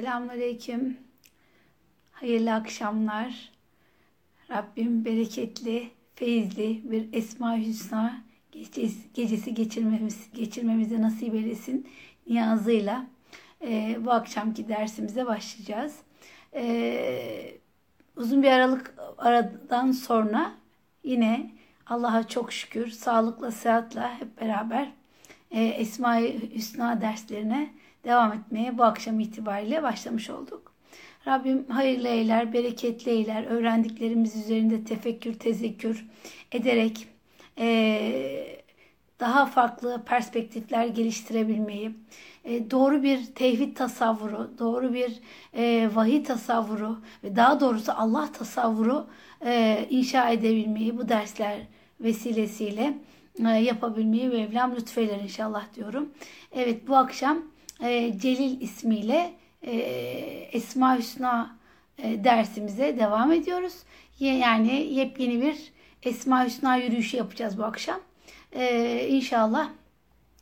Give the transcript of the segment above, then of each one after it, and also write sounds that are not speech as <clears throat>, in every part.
Selamünaleyküm. Hayırlı akşamlar. Rabbim bereketli, feyizli bir Esma Hüsna gecesi, geçirmemiz, geçirmemizi nasip eylesin niyazıyla e, bu akşamki dersimize başlayacağız. E, uzun bir aralık aradan sonra yine Allah'a çok şükür sağlıkla, sıhhatla hep beraber e, Esma-i Hüsna derslerine devam etmeye bu akşam itibariyle başlamış olduk. Rabbim hayırlı eyler, bereketli eyler, öğrendiklerimiz üzerinde tefekkür, tezekkür ederek e, daha farklı perspektifler geliştirebilmeyi, e, doğru bir tevhid tasavvuru, doğru bir e, vahiy tasavvuru ve daha doğrusu Allah tasavvuru e, inşa edebilmeyi bu dersler vesilesiyle e, yapabilmeyi Mevlam lütfeyler inşallah diyorum. Evet bu akşam e, Celil ismiyle e, Esma Hüsna e, dersimize devam ediyoruz. Yani yepyeni bir Esma Hüsna yürüyüşü yapacağız bu akşam. E, inşallah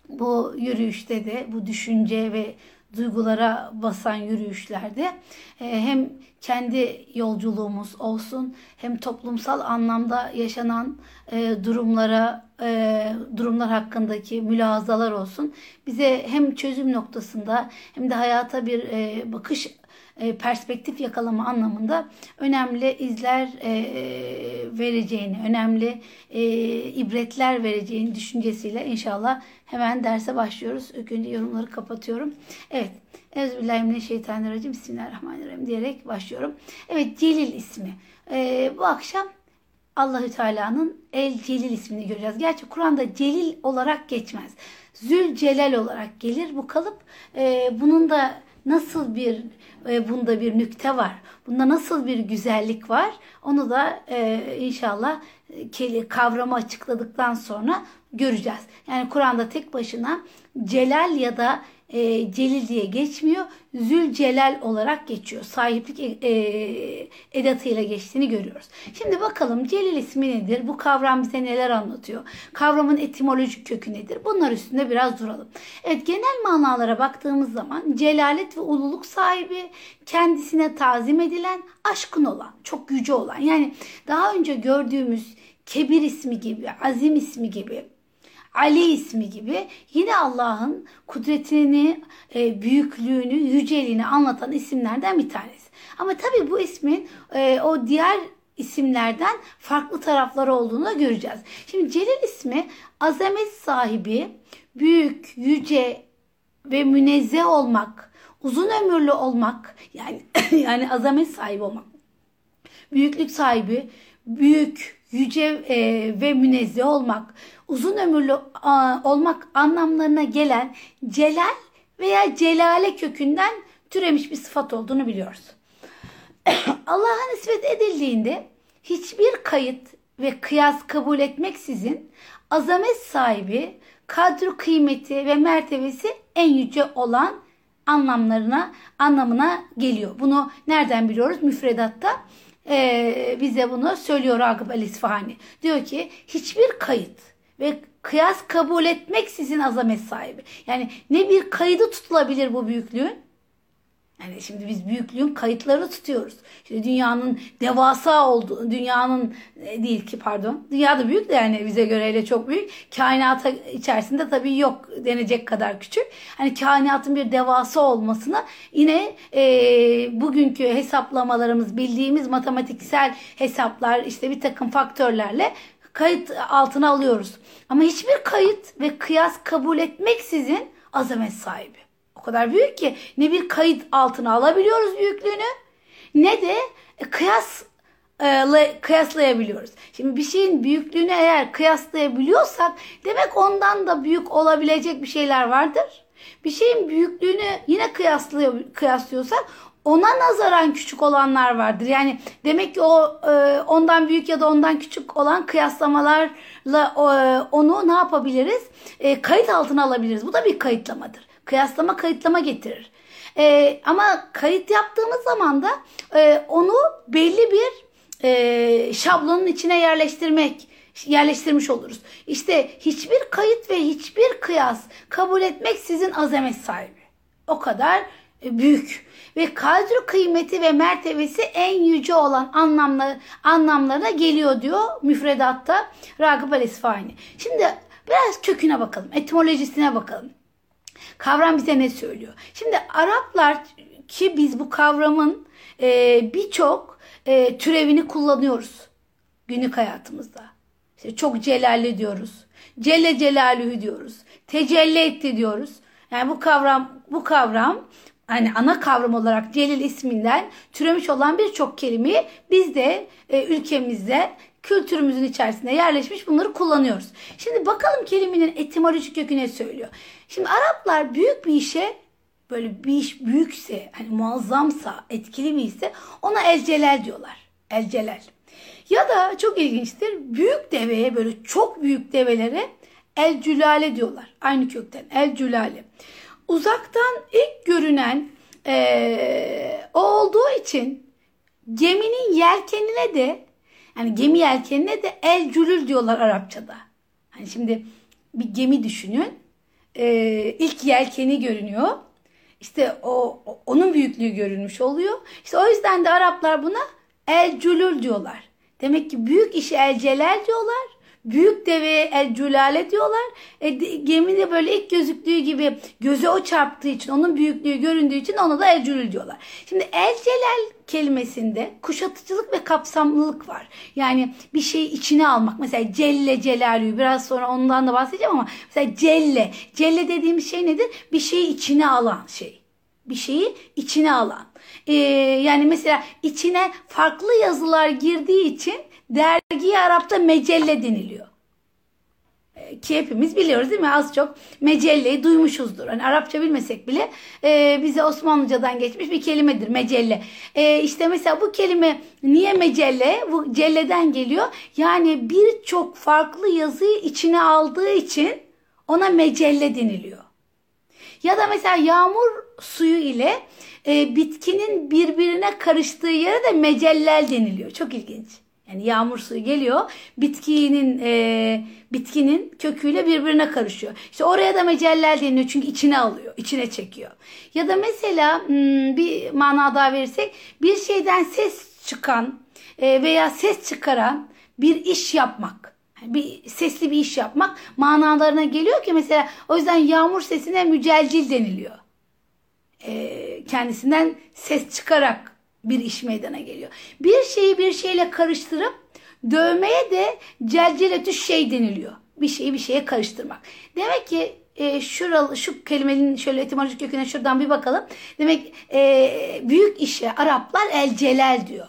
bu yürüyüşte de bu düşünce ve duygulara basan yürüyüşlerde e, hem kendi yolculuğumuz olsun hem toplumsal anlamda yaşanan e, durumlara e, durumlar hakkındaki mülahazalar olsun bize hem çözüm noktasında hem de hayata bir bakış perspektif yakalama anlamında önemli izler vereceğini, önemli ibretler vereceğini düşüncesiyle inşallah hemen derse başlıyoruz. İlk önce yorumları kapatıyorum. Evet. Euzubillahimineşşeytanirracim. Bismillahirrahmanirrahim diyerek başlıyorum. Evet Celil ismi. bu akşam Allahü Teala'nın El Celil ismini göreceğiz. Gerçi Kur'an'da Celil olarak geçmez. Zülcelal olarak gelir bu kalıp. bunun da nasıl bir e, bunda bir nükte var. Bunda nasıl bir güzellik var. Onu da e, inşallah e, kavramı açıkladıktan sonra göreceğiz. Yani Kur'an'da tek başına celal ya da e, celil diye geçmiyor. Zülcelal olarak geçiyor. Sahiplik e, edatıyla geçtiğini görüyoruz. Şimdi bakalım celil ismi nedir? Bu kavram bize neler anlatıyor? Kavramın etimolojik kökü nedir? Bunlar üstünde biraz duralım. Evet genel manalara baktığımız zaman celalet ve ululuk sahibi, kendisine tazim edilen, aşkın olan, çok yüce olan. Yani daha önce gördüğümüz kebir ismi gibi, azim ismi gibi Ali ismi gibi yine Allah'ın kudretini, e, büyüklüğünü, yüceliğini anlatan isimlerden bir tanesi. Ama tabii bu ismin e, o diğer isimlerden farklı tarafları olduğunu da göreceğiz. Şimdi Celil ismi azamet sahibi, büyük, yüce ve münezzeh olmak, uzun ömürlü olmak, yani <coughs> yani azamet sahibi olmak, büyüklük sahibi, büyük, yüce e, ve münezzeh olmak, uzun ömürlü olmak anlamlarına gelen celal veya celale kökünden türemiş bir sıfat olduğunu biliyoruz. <clears throat> Allah'a nispet edildiğinde hiçbir kayıt ve kıyas kabul etmeksizin azamet sahibi, kadro kıymeti ve mertebesi en yüce olan anlamlarına anlamına geliyor. Bunu nereden biliyoruz? Müfredatta e, bize bunu söylüyor Ragıp el. Diyor ki hiçbir kayıt ve kıyas kabul etmek sizin azamet sahibi. Yani ne bir kaydı tutulabilir bu büyüklüğün yani şimdi biz büyüklüğün kayıtlarını tutuyoruz. İşte dünyanın devasa olduğu, dünyanın e, değil ki pardon, dünya da büyük de yani bize göre çok büyük. Kainata içerisinde tabii yok denecek kadar küçük. Hani kainatın bir devasa olmasını yine e, bugünkü hesaplamalarımız, bildiğimiz matematiksel hesaplar, işte bir takım faktörlerle kayıt altına alıyoruz. Ama hiçbir kayıt ve kıyas kabul etmeksizin azamet sahibi. O kadar büyük ki ne bir kayıt altına alabiliyoruz büyüklüğünü ne de kıyas e, kıyaslayabiliyoruz. Şimdi bir şeyin büyüklüğünü eğer kıyaslayabiliyorsak demek ondan da büyük olabilecek bir şeyler vardır. Bir şeyin büyüklüğünü yine kıyaslıyorsak ona nazaran küçük olanlar vardır. Yani demek ki o e, ondan büyük ya da ondan küçük olan kıyaslamalarla e, onu ne yapabiliriz? E, kayıt altına alabiliriz. Bu da bir kayıtlamadır. Kıyaslama kayıtlama getirir. E, ama kayıt yaptığımız zaman da e, onu belli bir e, şablonun içine yerleştirmek yerleştirmiş oluruz. İşte hiçbir kayıt ve hiçbir kıyas kabul etmek sizin azamet sahibi. O kadar büyük ve kadro kıymeti ve mertebesi en yüce olan anlamlar, anlamlarına geliyor diyor müfredatta Ragıp el-İsfahani. Şimdi biraz köküne bakalım, etimolojisine bakalım. Kavram bize ne söylüyor? Şimdi Araplar ki biz bu kavramın e, birçok e, türevini kullanıyoruz günlük hayatımızda. İşte çok celalli diyoruz. Celle Celaluhu diyoruz. Tecelli etti diyoruz. Yani bu kavram bu kavram hani ana kavram olarak Celil isminden türemiş olan birçok kelimeyi biz de e, ülkemizde kültürümüzün içerisinde yerleşmiş bunları kullanıyoruz. Şimdi bakalım kelimenin etimolojik kökü ne söylüyor. Şimdi Araplar büyük bir işe böyle bir iş büyükse, hani muazzamsa, etkili bir ise ona elcelel diyorlar. Elcelel. Ya da çok ilginçtir büyük deveye böyle çok büyük develere el cülale diyorlar. Aynı kökten el cülale. Uzaktan ilk görünen o olduğu için geminin yelkenine de yani gemi yelkenine de el cülül diyorlar Arapçada. Hani şimdi bir gemi düşünün. Ee, ilk yelkeni görünüyor. İşte o onun büyüklüğü görülmüş oluyor. İşte o yüzden de Araplar buna el cülül diyorlar. Demek ki büyük işi el celal diyorlar. Büyük deveye el cülale diyorlar. E, gemide böyle ilk gözüktüğü gibi göze o çarptığı için onun büyüklüğü göründüğü için ona da el cülül diyorlar. Şimdi el celal kelimesinde kuşatıcılık ve kapsamlılık var. Yani bir şeyi içine almak. Mesela celle celalü biraz sonra ondan da bahsedeceğim ama mesela celle. Celle dediğimiz şey nedir? Bir şeyi içine alan şey. Bir şeyi içine alan. Ee, yani mesela içine farklı yazılar girdiği için dergiye Arap'ta mecelle deniliyor. Ee, ki hepimiz biliyoruz değil mi? Az çok mecelleyi duymuşuzdur. Hani Arapça bilmesek bile e, bize Osmanlıcadan geçmiş bir kelimedir mecelle. E, işte mesela bu kelime niye mecelle? Bu celleden geliyor. Yani birçok farklı yazıyı içine aldığı için ona mecelle deniliyor. Ya da mesela yağmur suyu ile e, bitkinin birbirine karıştığı yere de mecellel deniliyor. Çok ilginç. Yani yağmur suyu geliyor, bitkinin e, bitkinin köküyle birbirine karışıyor. İşte oraya da mecellel deniliyor çünkü içine alıyor, içine çekiyor. Ya da mesela hmm, bir mana daha verirsek bir şeyden ses çıkan e, veya ses çıkaran bir iş yapmak bir sesli bir iş yapmak manalarına geliyor ki mesela o yüzden yağmur sesine mücelcil deniliyor. E, kendisinden ses çıkarak bir iş meydana geliyor. Bir şeyi bir şeyle karıştırıp dövmeye de celceletü şey deniliyor. Bir şeyi bir şeye karıştırmak. Demek ki e, şuralı, şu kelimenin şöyle etimolojik köküne şuradan bir bakalım. Demek e, büyük işe Araplar el celal diyor.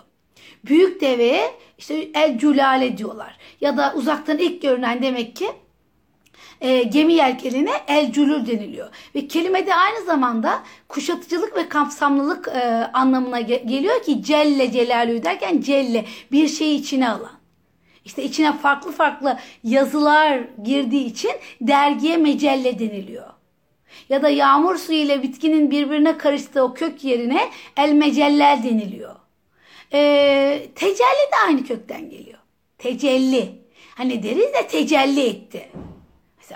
Büyük deveye işte el culale diyorlar. Ya da uzaktan ilk görünen demek ki e, gemi yelkenine el culul deniliyor. Ve kelimede aynı zamanda kuşatıcılık ve kapsamlılık e, anlamına ge- geliyor ki celle celalü derken celle bir şeyi içine alan. İşte içine farklı farklı yazılar girdiği için dergiye mecelle deniliyor. Ya da yağmur suyu ile bitkinin birbirine karıştığı o kök yerine el mecellel deniliyor. E, tecelli de aynı kökten geliyor. Tecelli. Hani deriz de tecelli etti.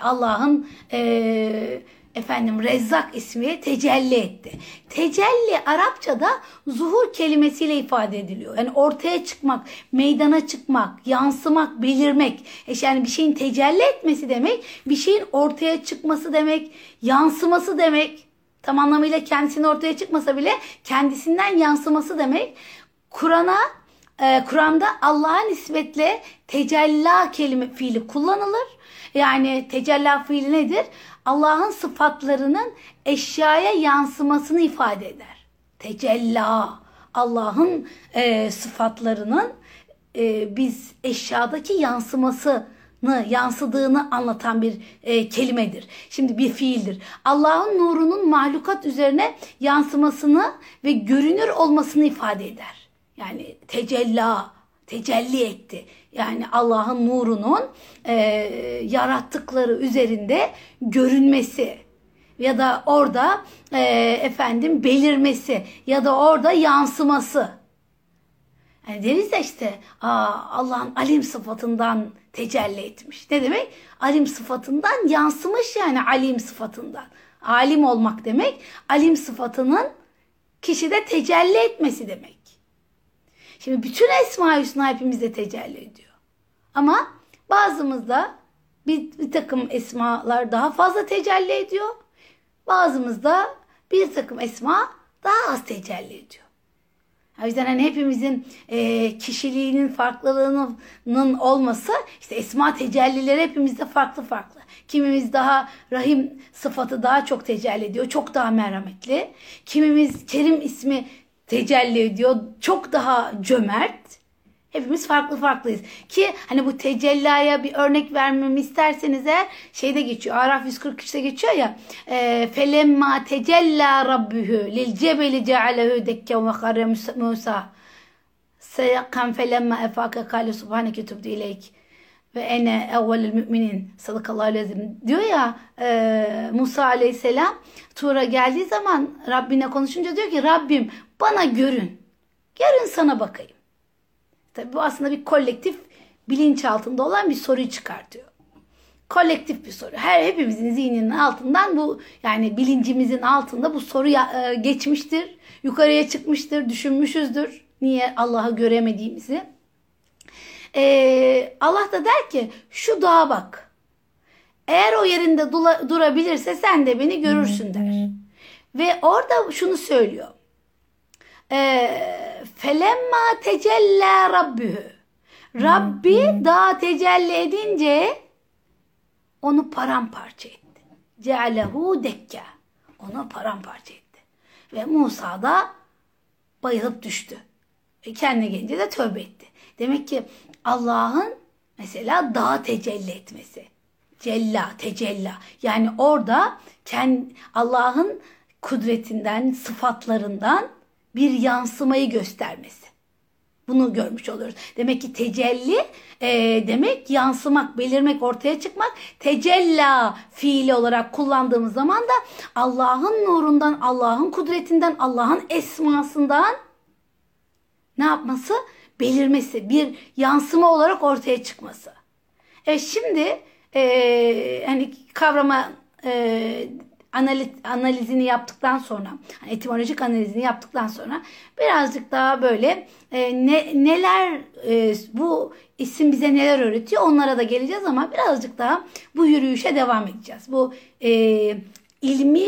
Allah'ın e, efendim Rezzak ismi tecelli etti. Tecelli Arapçada zuhur kelimesiyle ifade ediliyor. Yani ortaya çıkmak, meydana çıkmak, yansımak, belirmek. E yani bir şeyin tecelli etmesi demek, bir şeyin ortaya çıkması demek, yansıması demek. Tam anlamıyla kendisinin ortaya çıkmasa bile kendisinden yansıması demek. Kur'an'a e, Kur'an'da Allah'a nispetle tecella kelime fiili kullanılır. Yani tecella fiili nedir? Allah'ın sıfatlarının eşyaya yansımasını ifade eder. Tecella Allah'ın e, sıfatlarının e, biz eşyadaki yansıması yansıdığını anlatan bir e, kelimedir. Şimdi bir fiildir. Allah'ın nurunun mahlukat üzerine yansımasını ve görünür olmasını ifade eder. Yani tecella, tecelli etti. Yani Allah'ın nurunun e, yarattıkları üzerinde görünmesi ya da orada e, efendim belirmesi ya da orada yansıması. Yani deriz ya işte Allah'ın alim sıfatından tecelli etmiş. Ne demek? Alim sıfatından yansımış yani alim sıfatından. Alim olmak demek alim sıfatının kişide tecelli etmesi demek. Şimdi bütün Esma-i Hüsna hepimizde tecelli ediyor. Ama bazımızda bir, bir takım esmalar daha fazla tecelli ediyor. Bazımızda bir takım esma daha az tecelli ediyor. O yüzden hani hepimizin e, kişiliğinin farklılığının olması işte esma tecellileri hepimizde farklı farklı. Kimimiz daha rahim sıfatı daha çok tecelli ediyor. Çok daha merhametli. Kimimiz Kerim ismi tecelli ediyor. Çok daha cömert. Hepimiz farklı farklıyız. Ki hani bu tecellaya bir örnek vermemi isterseniz eğer şeyde geçiyor. Araf 143'te geçiyor ya. E, Felemma tecella rabbühü lil cebeli cealehu dekken ve karre Musa. Seyakkan felemma efake kale subhaneke tubdu ileyk ve ene evvelül müminin sadakallahu aleyhi diyor ya e, Musa aleyhisselam Tuğra geldiği zaman Rabbine konuşunca diyor ki Rabbim bana görün. Görün sana bakayım. Tabi bu aslında bir kolektif bilinç altında olan bir soruyu çıkartıyor. Kolektif bir soru. Her hepimizin zihninin altından bu yani bilincimizin altında bu soru e, geçmiştir. Yukarıya çıkmıştır, düşünmüşüzdür. Niye Allah'ı göremediğimizi. Ee, Allah da der ki şu dağa bak. Eğer o yerinde durabilirse sen de beni görürsün der. Ve orada şunu söylüyor. Ee, felemma tecella rabbühü. Rabbi daha tecelli edince onu paramparça etti. Cealehu dekka. Onu paramparça etti. Ve Musa da bayılıp düştü. Ve kendine gelince de tövbe etti. Demek ki Allah'ın mesela daha tecelli etmesi. Cella, tecella. Yani orada Allah'ın kudretinden, sıfatlarından bir yansımayı göstermesi. Bunu görmüş oluyoruz. Demek ki tecelli e, demek yansımak, belirmek, ortaya çıkmak. Tecella fiili olarak kullandığımız zaman da Allah'ın nurundan, Allah'ın kudretinden, Allah'ın esmasından ne yapması? Belirmesi, bir yansıma olarak ortaya çıkması. E şimdi e, hani kavrama e, analiz, analizini yaptıktan sonra, etimolojik analizini yaptıktan sonra birazcık daha böyle e, ne, neler e, bu isim bize neler öğretiyor onlara da geleceğiz ama birazcık daha bu yürüyüşe devam edeceğiz. Bu e, ilmi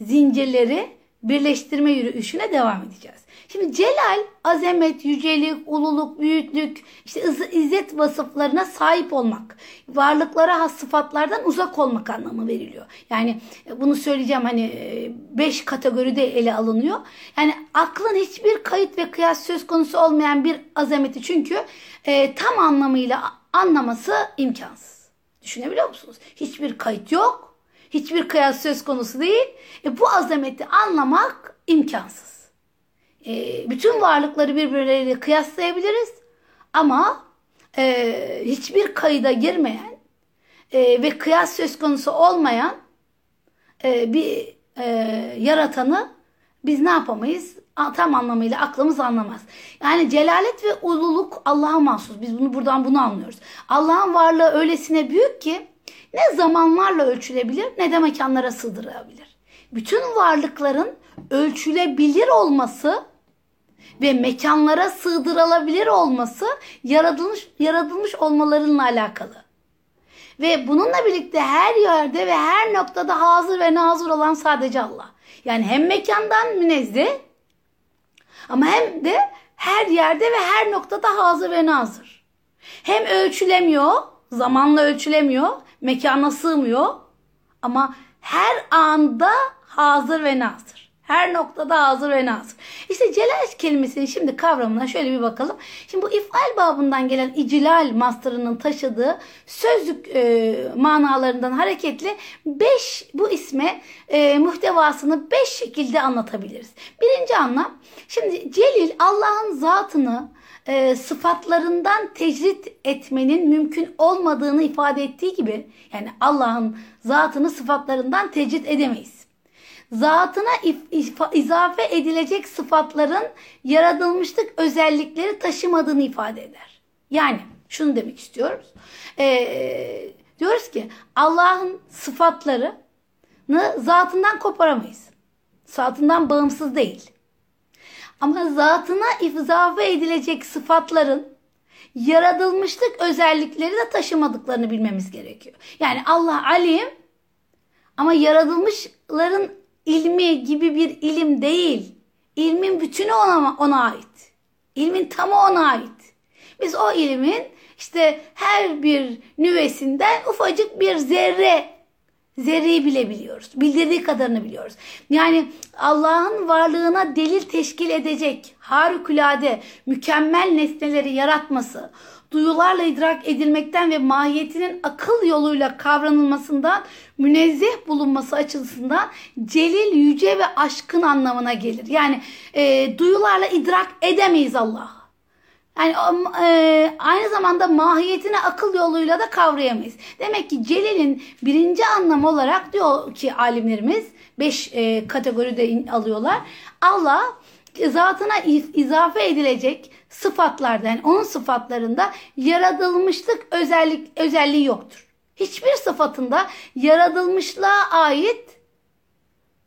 zincirleri birleştirme yürüyüşüne devam edeceğiz. Şimdi celal, azamet, yücelik, ululuk, büyüklük, işte izzet vasıflarına sahip olmak. Varlıklara has sıfatlardan uzak olmak anlamı veriliyor. Yani e, bunu söyleyeceğim hani e, beş kategoride ele alınıyor. Yani aklın hiçbir kayıt ve kıyas söz konusu olmayan bir azameti çünkü e, tam anlamıyla anlaması imkansız. Düşünebiliyor musunuz? Hiçbir kayıt yok. Hiçbir kıyas söz konusu değil. E, bu azameti anlamak imkansız. E, bütün varlıkları birbirleriyle kıyaslayabiliriz. Ama e, hiçbir kayıda girmeyen e, ve kıyas söz konusu olmayan e, bir e, yaratanı biz ne yapamayız? Tam anlamıyla aklımız anlamaz. Yani celalet ve ululuk Allah'a mahsus. Biz bunu buradan bunu anlıyoruz. Allah'ın varlığı öylesine büyük ki ne zamanlarla ölçülebilir ne de mekanlara sığdırılabilir. Bütün varlıkların ölçülebilir olması ve mekanlara sığdırılabilir olması yaratılmış yaratılmış olmalarıyla alakalı. Ve bununla birlikte her yerde ve her noktada hazır ve nazır olan sadece Allah. Yani hem mekandan münezzeh ama hem de her yerde ve her noktada hazır ve nazır. Hem ölçülemiyor, zamanla ölçülemiyor, mekana sığmıyor ama her anda hazır ve nazır. Her noktada hazır ve nazır. İşte celal kelimesinin şimdi kavramına şöyle bir bakalım. Şimdi bu ifal babından gelen icilal masterının taşıdığı sözlük e, manalarından hareketli 5 bu isme e, muhtevasını 5 şekilde anlatabiliriz. Birinci anlam şimdi celil Allah'ın zatını e, sıfatlarından tecrit etmenin mümkün olmadığını ifade ettiği gibi yani Allah'ın zatını sıfatlarından tecrit edemeyiz zatına izafe edilecek sıfatların yaratılmışlık özellikleri taşımadığını ifade eder. Yani şunu demek istiyoruz. Ee, diyoruz ki Allah'ın sıfatlarını zatından koparamayız. Zatından bağımsız değil. Ama zatına izafe edilecek sıfatların yaratılmışlık özellikleri de taşımadıklarını bilmemiz gerekiyor. Yani Allah alim ama yaratılmışların ilmi gibi bir ilim değil. İlmin bütünü ona, ona ait. İlmin tamı ona ait. Biz o ilmin işte her bir nüvesinden ufacık bir zerre zerreyi bile biliyoruz. Bildirdiği kadarını biliyoruz. Yani Allah'ın varlığına delil teşkil edecek harikulade, mükemmel nesneleri yaratması, duyularla idrak edilmekten ve mahiyetinin akıl yoluyla kavranılmasından münezzeh bulunması açısından celil, yüce ve aşkın anlamına gelir. Yani e, duyularla idrak edemeyiz Allah'ı. Yani e, aynı zamanda mahiyetini akıl yoluyla da kavrayamayız. Demek ki Celil'in birinci anlamı olarak diyor ki alimlerimiz beş e, kategoride alıyorlar. Allah zatına izafe edilecek sıfatlarda yani onun sıfatlarında yaratılmışlık özellik özelliği yoktur. Hiçbir sıfatında yaratılmışlığa ait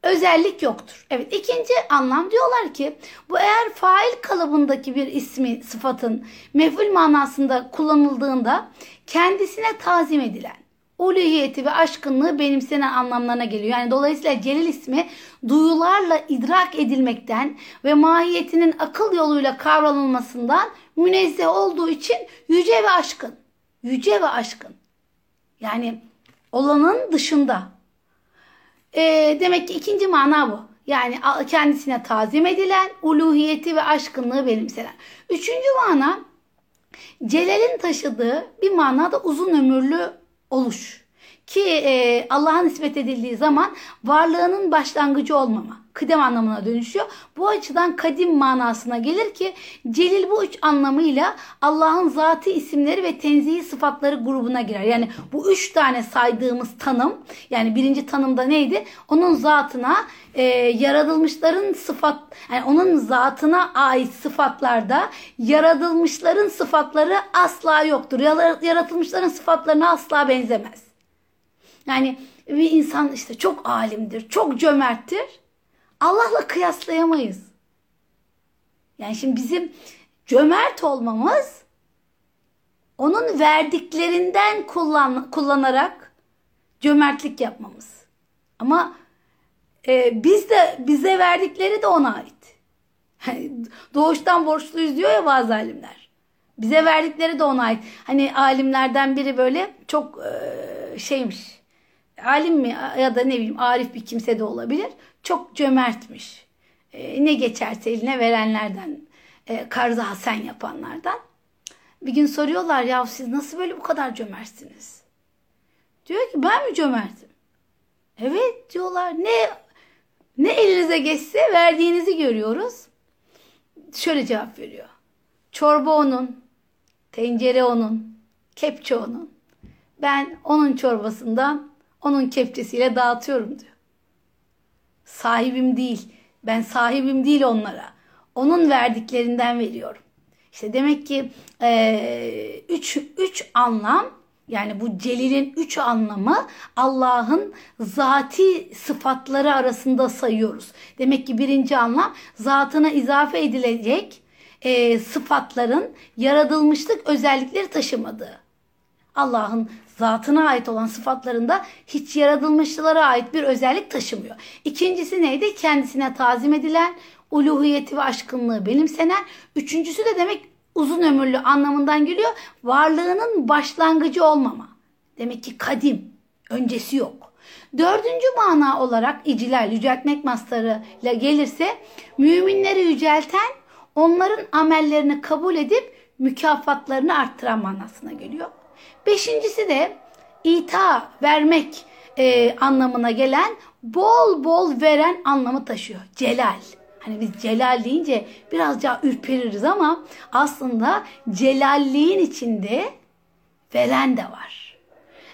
özellik yoktur. Evet ikinci anlam diyorlar ki bu eğer fail kalıbındaki bir ismi sıfatın mef'ul manasında kullanıldığında kendisine tazim edilen uluhiyeti ve aşkınlığı benimsenen anlamlarına geliyor. Yani dolayısıyla Celil ismi duyularla idrak edilmekten ve mahiyetinin akıl yoluyla kavranılmasından münezzeh olduğu için yüce ve aşkın. Yüce ve aşkın. Yani olanın dışında e, demek ki ikinci mana bu. Yani kendisine tazim edilen, uluhiyeti ve aşkınlığı benimsenen. Üçüncü mana Celal'in taşıdığı bir manada uzun ömürlü oluş. Ki e, Allah'a nispet edildiği zaman varlığının başlangıcı olmama kıdem anlamına dönüşüyor. Bu açıdan kadim manasına gelir ki celil bu üç anlamıyla Allah'ın zatı isimleri ve tenzihi sıfatları grubuna girer. Yani bu üç tane saydığımız tanım yani birinci tanımda neydi? Onun zatına e, yaratılmışların sıfat yani onun zatına ait sıfatlarda yaratılmışların sıfatları asla yoktur. Yaratılmışların sıfatlarına asla benzemez. Yani bir insan işte çok alimdir, çok cömerttir. Allah'la kıyaslayamayız. Yani şimdi bizim cömert olmamız onun verdiklerinden kullan, kullanarak cömertlik yapmamız. Ama e, biz de bize verdikleri de ona ait. Hani doğuştan borçluyuz diyor ya bazı alimler. Bize verdikleri de ona ait. Hani alimlerden biri böyle çok e, şeymiş. Alim mi ya da ne bileyim arif bir kimse de olabilir çok cömertmiş. E, ne geçerse eline verenlerden, e, karzı hasen yapanlardan. Bir gün soruyorlar ya siz nasıl böyle bu kadar cömertsiniz? Diyor ki ben mi cömertim? Evet diyorlar. Ne ne elinize geçse verdiğinizi görüyoruz. Şöyle cevap veriyor. Çorba onun, tencere onun, kepçe onun. Ben onun çorbasından onun kepçesiyle dağıtıyorum diyor. Sahibim değil. Ben sahibim değil onlara. Onun verdiklerinden veriyorum. İşte demek ki e, üç, üç anlam yani bu Celil'in üç anlamı Allah'ın zati sıfatları arasında sayıyoruz. Demek ki birinci anlam zatına izafe edilecek e, sıfatların yaratılmışlık özellikleri taşımadığı. Allah'ın zatına ait olan sıfatlarında hiç yaratılmışlara ait bir özellik taşımıyor. İkincisi neydi? Kendisine tazim edilen, uluhiyeti ve aşkınlığı benimsenen. Üçüncüsü de demek uzun ömürlü anlamından geliyor. Varlığının başlangıcı olmama. Demek ki kadim, öncesi yok. Dördüncü mana olarak icilal, yüceltmek mastarıyla gelirse müminleri yücelten, onların amellerini kabul edip mükafatlarını arttıran manasına geliyor. Beşincisi de ita vermek e, anlamına gelen bol bol veren anlamı taşıyor. Celal. Hani biz celal deyince birazca ürpeririz ama aslında celalliğin içinde veren de var.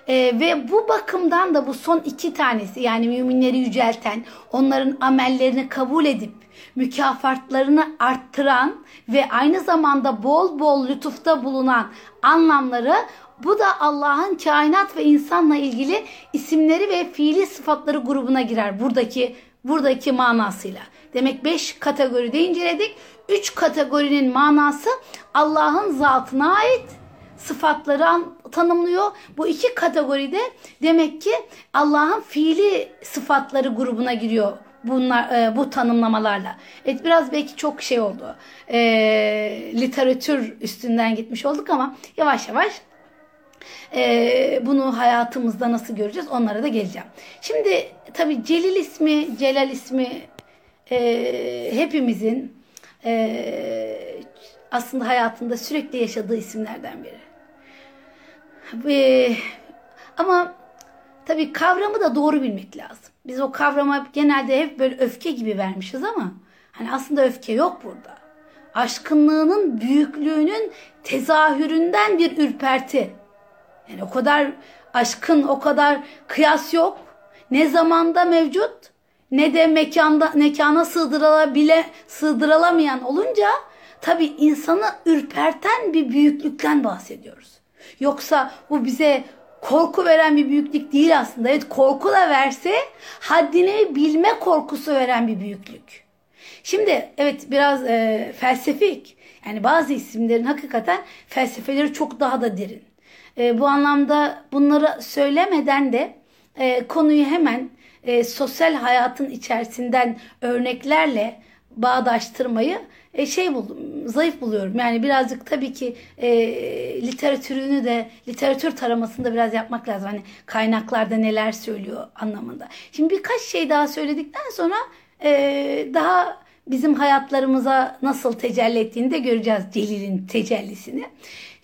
Ee, ve bu bakımdan da bu son iki tanesi yani müminleri yücelten, onların amellerini kabul edip mükafatlarını arttıran ve aynı zamanda bol bol lütufta bulunan anlamları bu da Allah'ın kainat ve insanla ilgili isimleri ve fiili sıfatları grubuna girer. Buradaki buradaki manasıyla. Demek beş kategoride inceledik. Üç kategorinin manası Allah'ın zatına ait sıfatları tanımlıyor. Bu iki kategoride demek ki Allah'ın fiili sıfatları grubuna giriyor bunlar e, bu tanımlamalarla. Evet biraz belki çok şey oldu. E, literatür üstünden gitmiş olduk ama yavaş yavaş e, bunu hayatımızda nasıl göreceğiz onlara da geleceğim. Şimdi tabi Celil ismi, Celal ismi e, hepimizin e, aslında hayatında sürekli yaşadığı isimlerden biri. E, ama tabi kavramı da doğru bilmek lazım. Biz o kavrama genelde hep böyle öfke gibi vermişiz ama hani aslında öfke yok burada. Aşkınlığının büyüklüğünün tezahüründen bir ürperti. Yani o kadar aşkın, o kadar kıyas yok. Ne zamanda mevcut ne de mekanda mekana sığdırılabile sığdırılamayan olunca tabi insanı ürperten bir büyüklükten bahsediyoruz. Yoksa bu bize korku veren bir büyüklük değil aslında. Evet korku da verse haddini bilme korkusu veren bir büyüklük. Şimdi evet biraz e, felsefik. Yani bazı isimlerin hakikaten felsefeleri çok daha da derin. E, bu anlamda bunları söylemeden de e, konuyu hemen e, sosyal hayatın içerisinden örneklerle bağdaştırmayı e, şey buldum, zayıf buluyorum. Yani birazcık tabii ki e, literatürünü de literatür taramasında biraz yapmak lazım. Hani kaynaklarda neler söylüyor anlamında. Şimdi birkaç şey daha söyledikten sonra e, daha bizim hayatlarımıza nasıl tecelli ettiğini de göreceğiz Celil'in tecellisini.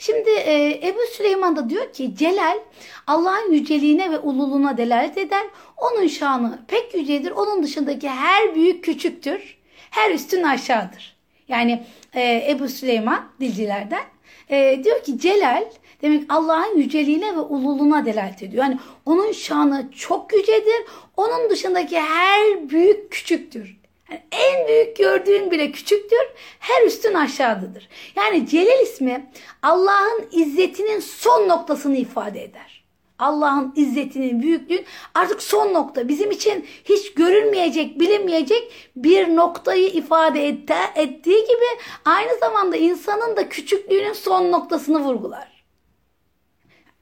Şimdi e, Ebu Süleyman da diyor ki Celal Allah'ın yüceliğine ve ululuğuna delalet eder. Onun şanı pek yücedir. Onun dışındaki her büyük küçüktür. Her üstün aşağıdır. Yani e, Ebu Süleyman dilcilerden e, diyor ki Celal demek Allah'ın yüceliğine ve ululuğuna delalet ediyor. Yani onun şanı çok yücedir. Onun dışındaki her büyük küçüktür. Yani en büyük gördüğün bile küçüktür. Her üstün aşağıdadır. Yani Celal ismi Allah'ın izzetinin son noktasını ifade eder. Allah'ın izzetinin büyüklüğün artık son nokta. Bizim için hiç görülmeyecek, bilinmeyecek bir noktayı ifade etti, ettiği gibi aynı zamanda insanın da küçüklüğünün son noktasını vurgular.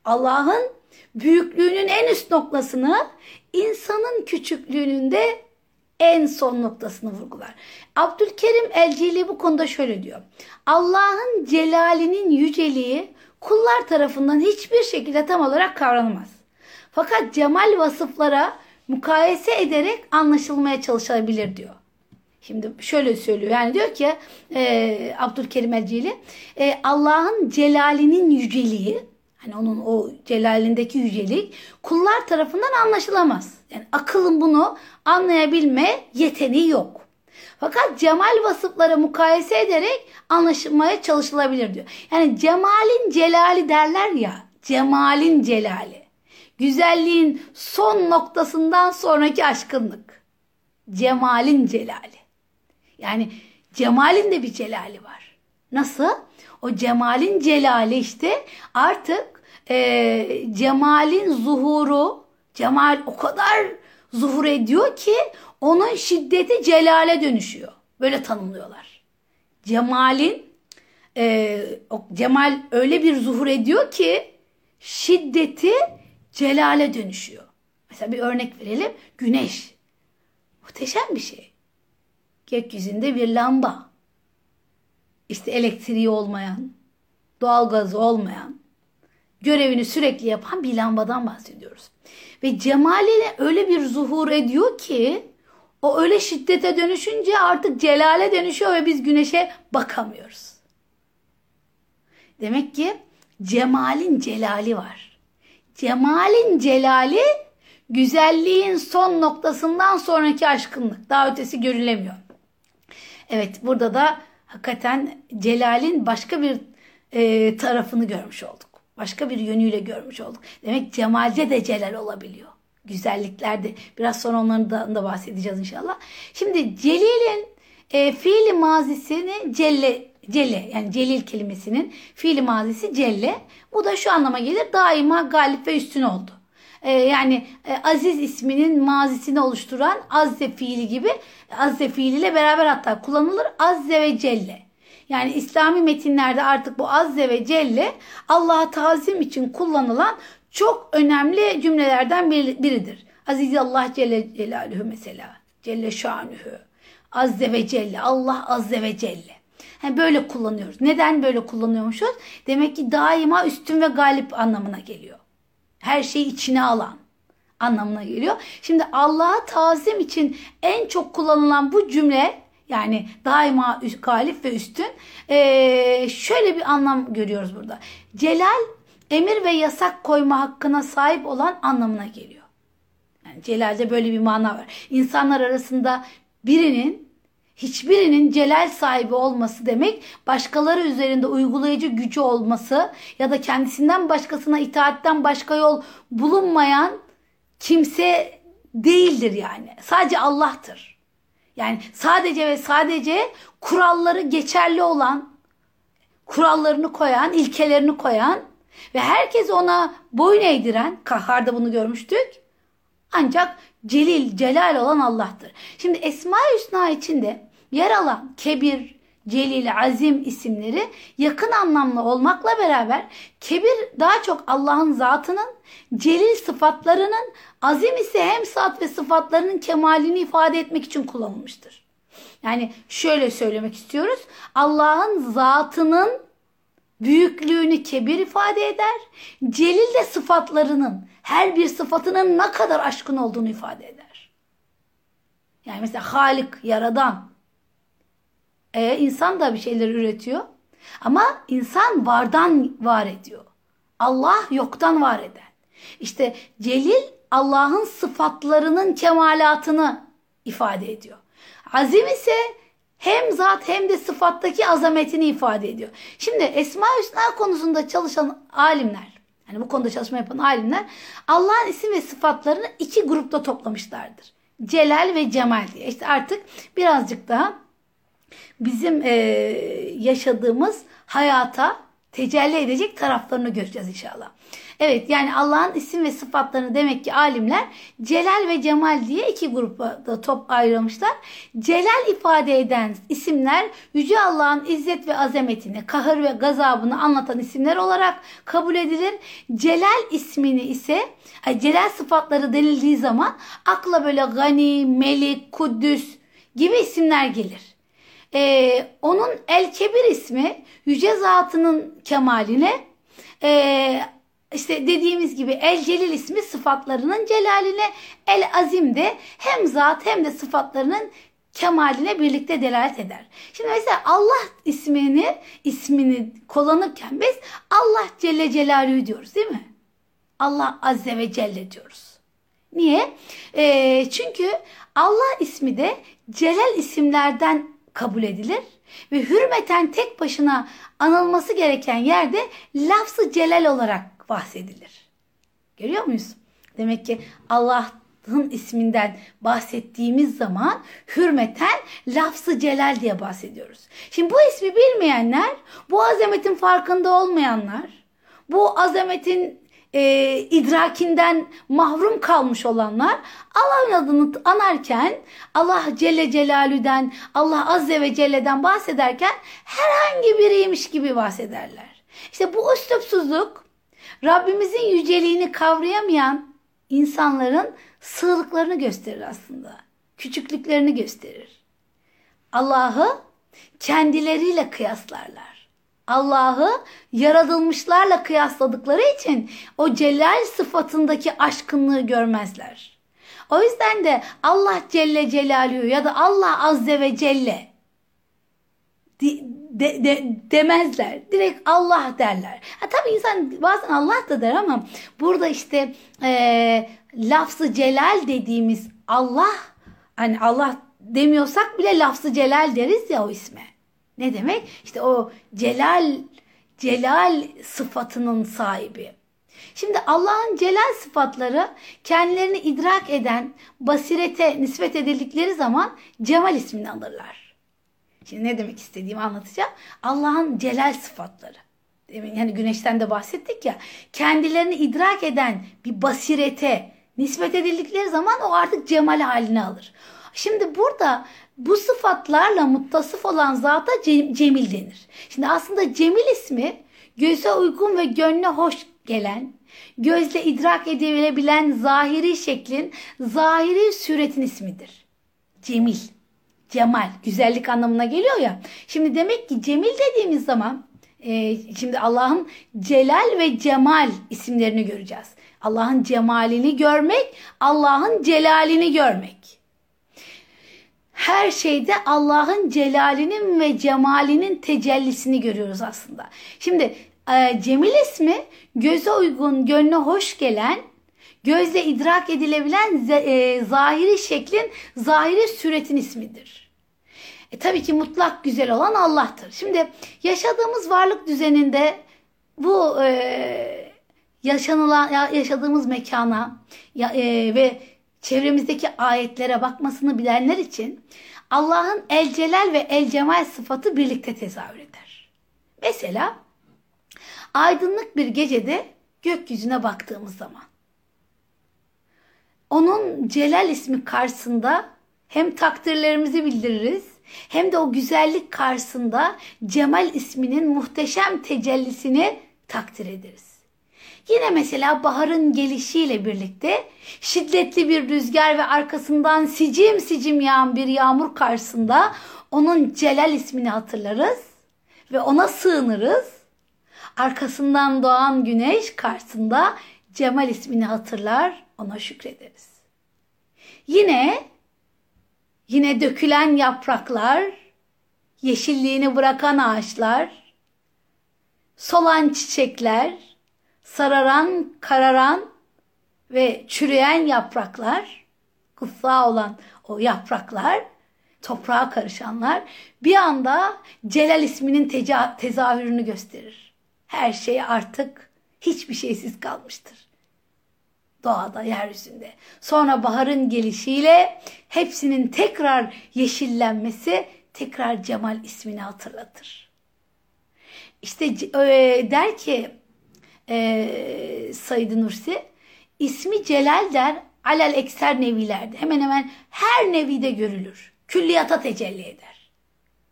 Allah'ın büyüklüğünün en üst noktasını insanın küçüklüğünün de en son noktasını vurgular. Abdülkerim Elcili bu konuda şöyle diyor. Allah'ın celalinin yüceliği kullar tarafından hiçbir şekilde tam olarak kavranamaz. Fakat cemal vasıflara mukayese ederek anlaşılmaya çalışılabilir diyor. Şimdi şöyle söylüyor yani diyor ki e, Abdülkerim Elcili e, Allah'ın celalinin yüceliği Hani onun o celalindeki yücelik kullar tarafından anlaşılamaz. Yani akılın bunu anlayabilme yeteneği yok. Fakat cemal vasıflara mukayese ederek anlaşılmaya çalışılabilir diyor. Yani cemalin celali derler ya. Cemalin celali. Güzelliğin son noktasından sonraki aşkınlık. Cemalin celali. Yani cemalin de bir celali var. Nasıl? O cemalin celali işte artık e, cemalin zuhuru, cemal o kadar zuhur ediyor ki onun şiddeti celale dönüşüyor. Böyle tanımlıyorlar. Cemalin e, cemal öyle bir zuhur ediyor ki şiddeti celale dönüşüyor. Mesela bir örnek verelim. Güneş. Muhteşem bir şey. Gökyüzünde bir lamba işte elektriği olmayan, doğalgazı olmayan, görevini sürekli yapan bir lambadan bahsediyoruz. Ve cemaline öyle bir zuhur ediyor ki o öyle şiddete dönüşünce artık celale dönüşüyor ve biz güneşe bakamıyoruz. Demek ki cemalin celali var. Cemalin celali güzelliğin son noktasından sonraki aşkınlık. Daha ötesi görülemiyor. Evet burada da hakikaten Celal'in başka bir e, tarafını görmüş olduk. Başka bir yönüyle görmüş olduk. Demek cemalce de celal olabiliyor. Güzelliklerde. Biraz sonra onlardan da bahsedeceğiz inşallah. Şimdi Celil'in e, fiili mazisini celle Celle yani celil kelimesinin fiili mazisi celle. Bu da şu anlama gelir daima galip ve üstün oldu. e, yani e, aziz isminin mazisini oluşturan azze fiili gibi azze fiiliyle beraber hatta kullanılır azze ve celle. Yani İslami metinlerde artık bu azze ve celle Allah'a tazim için kullanılan çok önemli cümlelerden biridir. Aziz Allah Celle Celaluhu mesela. Celle Şanuhu. Azze ve Celle. Allah Azze ve Celle. Yani böyle kullanıyoruz. Neden böyle kullanıyormuşuz? Demek ki daima üstün ve galip anlamına geliyor. Her şeyi içine alan anlamına geliyor. Şimdi Allah'a tazim için en çok kullanılan bu cümle yani daima galip ve üstün ee, şöyle bir anlam görüyoruz burada. Celal emir ve yasak koyma hakkına sahip olan anlamına geliyor. Yani celalde böyle bir mana var. İnsanlar arasında birinin hiçbirinin celal sahibi olması demek başkaları üzerinde uygulayıcı gücü olması ya da kendisinden başkasına itaatten başka yol bulunmayan kimse değildir yani. Sadece Allah'tır. Yani sadece ve sadece kuralları geçerli olan, kurallarını koyan, ilkelerini koyan ve herkes ona boyun eğdiren, Kahhar'da bunu görmüştük. Ancak Celil, Celal olan Allah'tır. Şimdi Esma-i Hüsna içinde yer alan Kebir, Celil, Azim isimleri yakın anlamlı olmakla beraber Kebir daha çok Allah'ın zatının, Celil sıfatlarının, Azim ise hem zat ve sıfatlarının kemalini ifade etmek için kullanılmıştır. Yani şöyle söylemek istiyoruz. Allah'ın zatının büyüklüğünü kebir ifade eder. Celil de sıfatlarının her bir sıfatının ne kadar aşkın olduğunu ifade eder. Yani mesela Halik, yaradan. E, insan da bir şeyler üretiyor. Ama insan vardan var ediyor. Allah yoktan var eden. İşte Celil Allah'ın sıfatlarının kemalatını ifade ediyor. Azim ise hem zat hem de sıfattaki azametini ifade ediyor. Şimdi Esma Hüsna konusunda çalışan alimler, yani bu konuda çalışma yapan alimler Allah'ın isim ve sıfatlarını iki grupta toplamışlardır. Celal ve Cemal diye. İşte artık birazcık daha bizim e, yaşadığımız hayata tecelli edecek taraflarını göreceğiz inşallah. Evet yani Allah'ın isim ve sıfatlarını demek ki alimler Celal ve Cemal diye iki grupa da top ayrılmışlar. Celal ifade eden isimler Yüce Allah'ın izzet ve azametini, kahır ve gazabını anlatan isimler olarak kabul edilir. Celal ismini ise Celal sıfatları denildiği zaman akla böyle gani, melik, kuddüs gibi isimler gelir. Ee, onun El Kebir ismi yüce zatının kemaline e, işte dediğimiz gibi El Celil ismi sıfatlarının celaline El Azim de hem zat hem de sıfatlarının kemaline birlikte delalet eder. Şimdi mesela Allah ismini ismini kullanırken biz Allah Celle Celaluhu diyoruz değil mi? Allah Azze ve Celle diyoruz. Niye? E, çünkü Allah ismi de Celal isimlerden kabul edilir ve hürmeten tek başına anılması gereken yerde lafzı celal olarak bahsedilir. Görüyor muyuz? Demek ki Allah'ın isminden bahsettiğimiz zaman hürmeten lafzı celal diye bahsediyoruz. Şimdi bu ismi bilmeyenler, bu azametin farkında olmayanlar, bu azametin e, idrakinden mahrum kalmış olanlar Allah'ın adını anarken Allah Celle Celaluhu'den Allah Azze ve Celle'den bahsederken herhangi biriymiş gibi bahsederler. İşte bu üslupsuzluk Rabbimizin yüceliğini kavrayamayan insanların sığlıklarını gösterir aslında. Küçüklüklerini gösterir. Allah'ı kendileriyle kıyaslarlar. Allah'ı yaratılmışlarla kıyasladıkları için o celal sıfatındaki aşkınlığı görmezler. O yüzden de Allah Celle Celaluhu ya da Allah Azze ve Celle de, de, de, demezler. Direkt Allah derler. Ha, tabii insan bazen Allah da der ama burada işte e, lafzı celal dediğimiz Allah hani Allah demiyorsak bile lafzı celal deriz ya o isme. Ne demek? İşte o celal celal sıfatının sahibi. Şimdi Allah'ın celal sıfatları kendilerini idrak eden basirete nispet edildikleri zaman cemal ismini alırlar. Şimdi ne demek istediğimi anlatacağım. Allah'ın celal sıfatları yani güneşten de bahsettik ya. Kendilerini idrak eden bir basirete nispet edildikleri zaman o artık cemal halini alır. Şimdi burada bu sıfatlarla muttasıf olan zata Cemil denir. Şimdi aslında Cemil ismi göze uygun ve gönle hoş gelen, gözle idrak edilebilen zahiri şeklin, zahiri suretin ismidir. Cemil, cemal, güzellik anlamına geliyor ya. Şimdi demek ki Cemil dediğimiz zaman e, şimdi Allah'ın Celal ve Cemal isimlerini göreceğiz. Allah'ın cemalini görmek, Allah'ın celalini görmek. Her şeyde Allah'ın celalinin ve cemalinin tecellisini görüyoruz aslında. Şimdi e, Cemil ismi göze uygun, gönle hoş gelen, gözle idrak edilebilen e, zahiri şeklin, zahiri suretin ismidir. E, tabii ki mutlak güzel olan Allah'tır. Şimdi yaşadığımız varlık düzeninde bu e, yaşanılan yaşadığımız mekana ya, e, ve çevremizdeki ayetlere bakmasını bilenler için Allah'ın el celal ve el cemal sıfatı birlikte tezahür eder. Mesela aydınlık bir gecede gökyüzüne baktığımız zaman onun celal ismi karşısında hem takdirlerimizi bildiririz hem de o güzellik karşısında Cemal isminin muhteşem tecellisini takdir ederiz. Yine mesela baharın gelişiyle birlikte şiddetli bir rüzgar ve arkasından sicim sicim yağan bir yağmur karşısında onun Celal ismini hatırlarız ve ona sığınırız. Arkasından doğan güneş karşısında Cemal ismini hatırlar, ona şükrederiz. Yine yine dökülen yapraklar, yeşilliğini bırakan ağaçlar, solan çiçekler, sararan, kararan ve çürüyen yapraklar, kutsağı olan o yapraklar, toprağa karışanlar bir anda Celal isminin teza tezahürünü gösterir. Her şey artık hiçbir şeysiz kalmıştır. Doğada, yeryüzünde. Sonra baharın gelişiyle hepsinin tekrar yeşillenmesi tekrar Cemal ismini hatırlatır. İşte e, der ki e, Said Nursi. İsmi Celal der alel ekser nevilerde. Hemen hemen her nevide görülür. Külliyata tecelli eder.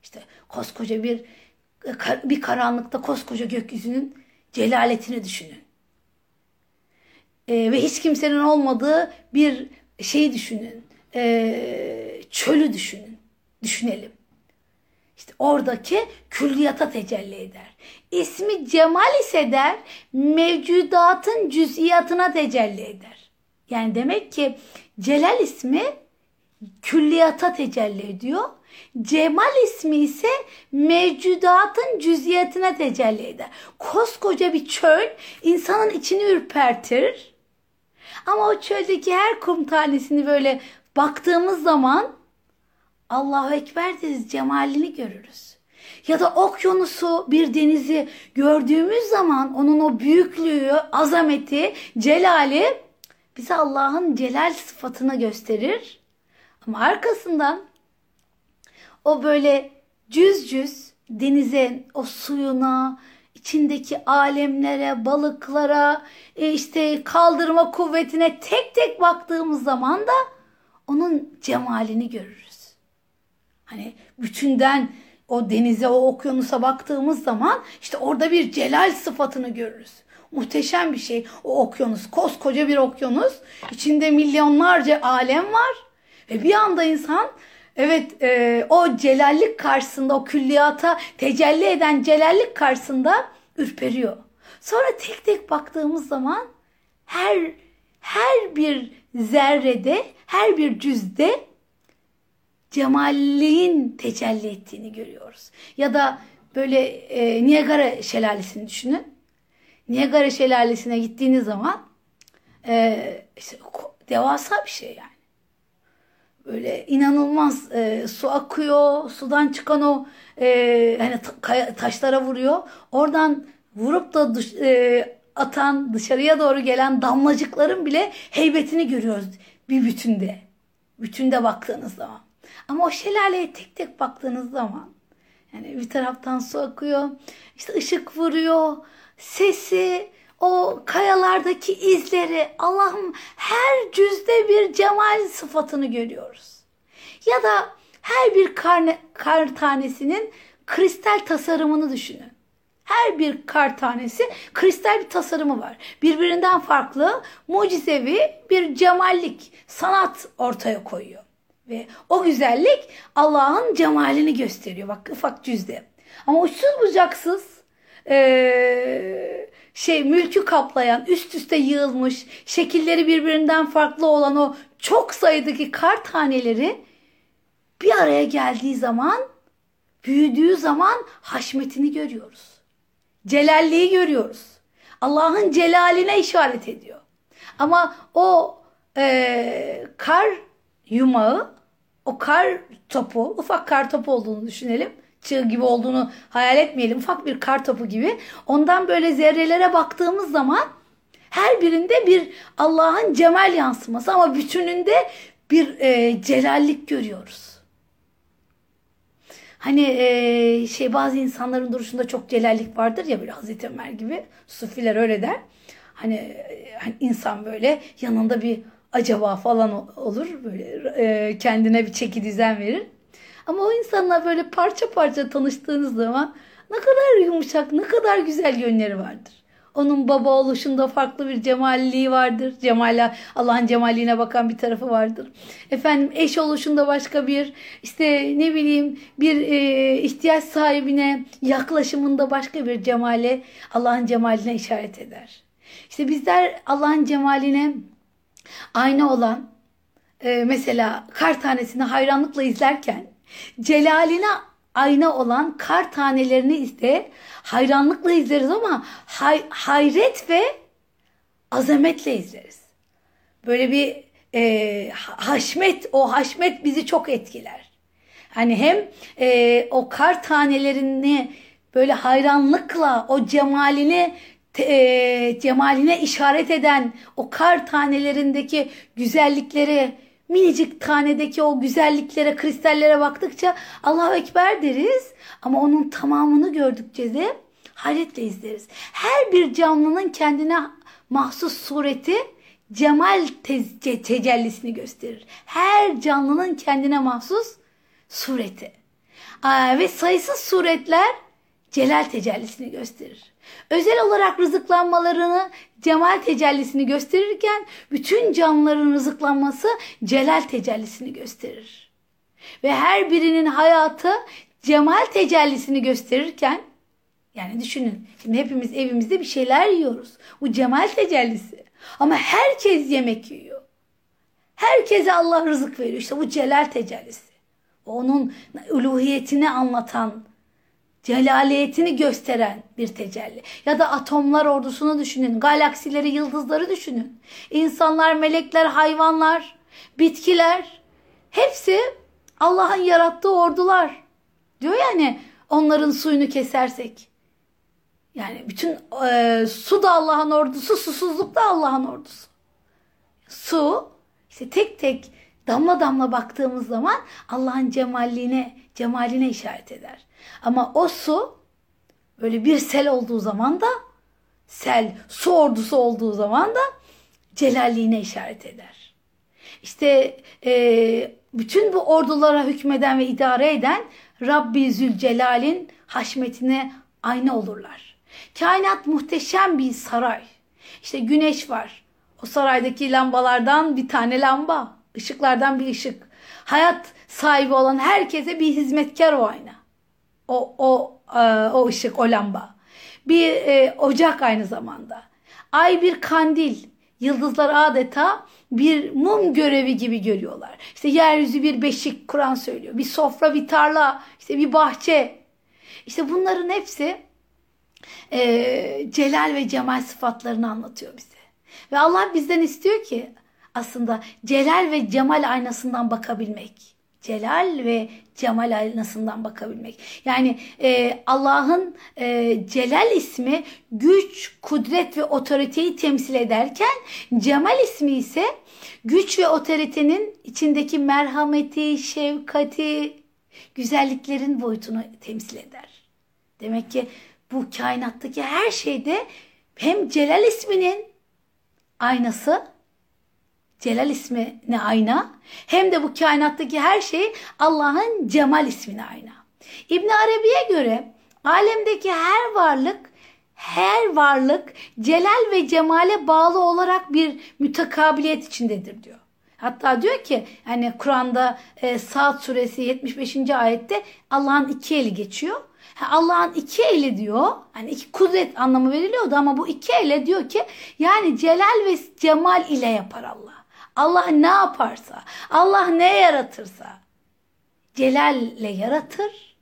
İşte koskoca bir bir karanlıkta koskoca gökyüzünün celaletini düşünün. E, ve hiç kimsenin olmadığı bir şeyi düşünün. E, çölü düşünün. Düşünelim. İşte oradaki külliyata tecelli eder. İsmi cemal ise der mevcudatın cüz'iyatına tecelli eder. Yani demek ki celal ismi külliyata tecelli ediyor. Cemal ismi ise mevcudatın cüz'iyatına tecelli eder. Koskoca bir çöl insanın içini ürpertir. Ama o çöldeki her kum tanesini böyle baktığımız zaman Allahu Ekber deriz, cemalini görürüz. Ya da okyanusu, bir denizi gördüğümüz zaman onun o büyüklüğü, azameti, celali bize Allah'ın celal sıfatını gösterir. Ama arkasından o böyle cüz cüz denize, o suyuna, içindeki alemlere, balıklara, e işte kaldırma kuvvetine tek tek baktığımız zaman da onun cemalini görürüz. Hani bütünden o denize, o okyanusa baktığımız zaman işte orada bir celal sıfatını görürüz. Muhteşem bir şey o okyanus. Koskoca bir okyanus. İçinde milyonlarca alem var. Ve bir anda insan evet e, o celallik karşısında o külliyata tecelli eden celallik karşısında ürperiyor. Sonra tek tek baktığımız zaman her her bir zerrede, her bir cüzde cemalliğin tecelli ettiğini görüyoruz. Ya da böyle e, Niagara şelalesini düşünün. Niagara şelalesine gittiğiniz zaman e, işte, devasa bir şey yani. Böyle inanılmaz e, su akıyor, sudan çıkan o e, hani taşlara vuruyor. Oradan vurup da dış, e, atan dışarıya doğru gelen damlacıkların bile heybetini görüyoruz bir bütünde. Bütünde baktığınız zaman. Ama o şelaleye tek tek baktığınız zaman Yani bir taraftan su akıyor, işte ışık vuruyor, sesi, o kayalardaki izleri, Allah'ım her cüzde bir cemal sıfatını görüyoruz. Ya da her bir kar, kar tanesinin kristal tasarımını düşünün. Her bir kar tanesi kristal bir tasarımı var. Birbirinden farklı, mucizevi bir cemallik, sanat ortaya koyuyor. Ve o güzellik Allah'ın cemalini gösteriyor. Bak ufak cüzde. Ama uçsuz bucaksız ee, şey mülkü kaplayan, üst üste yığılmış, şekilleri birbirinden farklı olan o çok sayıdaki kar taneleri bir araya geldiği zaman, büyüdüğü zaman haşmetini görüyoruz. Celalliği görüyoruz. Allah'ın celaline işaret ediyor. Ama o e, kar yumağı, o kar topu, ufak kar topu olduğunu düşünelim. Çığ gibi olduğunu hayal etmeyelim. Ufak bir kar topu gibi. Ondan böyle zerrelere baktığımız zaman her birinde bir Allah'ın cemal yansıması ama bütününde bir e, celallik görüyoruz. Hani e, şey bazı insanların duruşunda çok celallik vardır ya böyle Hazreti Ömer gibi. Sufiler öyle der. Hani, hani insan böyle yanında bir acaba falan olur. Böyle e, kendine bir çeki düzen verir. Ama o insanla böyle parça parça tanıştığınız zaman ne kadar yumuşak, ne kadar güzel yönleri vardır. Onun baba oluşunda farklı bir cemalliği vardır. Cemala, Allah'ın cemalliğine bakan bir tarafı vardır. Efendim eş oluşunda başka bir işte ne bileyim bir e, ihtiyaç sahibine yaklaşımında başka bir cemale Allah'ın cemaline işaret eder. İşte bizler Allah'ın cemaline ayna olan e, mesela kar tanesini hayranlıkla izlerken celaline ayna olan kar tanelerini ise hayranlıkla izleriz ama hay, hayret ve azametle izleriz. Böyle bir e, haşmet, o haşmet bizi çok etkiler. Hani hem e, o kar tanelerini böyle hayranlıkla o cemalini e, cemaline işaret eden o kar tanelerindeki güzellikleri minicik tanedeki o güzelliklere, kristallere baktıkça Allahu Ekber deriz. Ama onun tamamını gördükçe de hayretle izleriz. Her bir canlının kendine mahsus sureti cemal te- tecellisini gösterir. Her canlının kendine mahsus sureti. Aa, ve sayısız suretler celal tecellisini gösterir. Özel olarak rızıklanmalarını cemal tecellisini gösterirken bütün canlıların rızıklanması celal tecellisini gösterir. Ve her birinin hayatı cemal tecellisini gösterirken yani düşünün şimdi hepimiz evimizde bir şeyler yiyoruz. Bu cemal tecellisi. Ama herkes yemek yiyor. Herkese Allah rızık veriyor. İşte bu celal tecellisi. Onun uluhiyetini anlatan, celaliyetini gösteren bir tecelli. Ya da atomlar ordusunu düşünün, galaksileri, yıldızları düşünün. İnsanlar, melekler, hayvanlar, bitkiler hepsi Allah'ın yarattığı ordular. Diyor yani onların suyunu kesersek. Yani bütün e, su da Allah'ın ordusu, susuzluk da Allah'ın ordusu. Su işte tek tek damla damla baktığımız zaman Allah'ın cemalliğine, cemaline işaret eder. Ama o su böyle bir sel olduğu zaman da sel, su ordusu olduğu zaman da celalliğine işaret eder. İşte e, bütün bu ordulara hükmeden ve idare eden Rabbi Zülcelal'in haşmetine ayna olurlar. Kainat muhteşem bir saray. İşte güneş var. O saraydaki lambalardan bir tane lamba. ışıklardan bir ışık. Hayat sahibi olan herkese bir hizmetkar o ayna. O, o, e, o ışık, o lamba. Bir e, ocak aynı zamanda. Ay bir kandil. Yıldızlar adeta bir mum görevi gibi görüyorlar. İşte yeryüzü bir beşik Kur'an söylüyor. Bir sofra, bir tarla, işte bir bahçe. İşte bunların hepsi e, celal ve cemal sıfatlarını anlatıyor bize. Ve Allah bizden istiyor ki aslında celal ve cemal aynasından bakabilmek celal ve cemal aynasından bakabilmek. Yani e, Allah'ın e, celal ismi güç, kudret ve otoriteyi temsil ederken cemal ismi ise güç ve otoritenin içindeki merhameti, şefkati, Güzelliklerin boyutunu temsil eder. Demek ki bu kainattaki her şeyde hem Celal isminin aynası, Celal ismine ayna, hem de bu kainattaki her şey Allah'ın Cemal ismine ayna. İbn Arabi'ye göre alemdeki her varlık her varlık celal ve cemale bağlı olarak bir mütekabiliyet içindedir diyor. Hatta diyor ki hani Kur'an'da e, Saat suresi 75. ayette Allah'ın iki eli geçiyor. Allah'ın iki eli diyor. Hani iki kudret anlamı veriliyordu ama bu iki ele diyor ki yani celal ve cemal ile yapar Allah. Allah ne yaparsa, Allah ne yaratırsa celalle yaratır,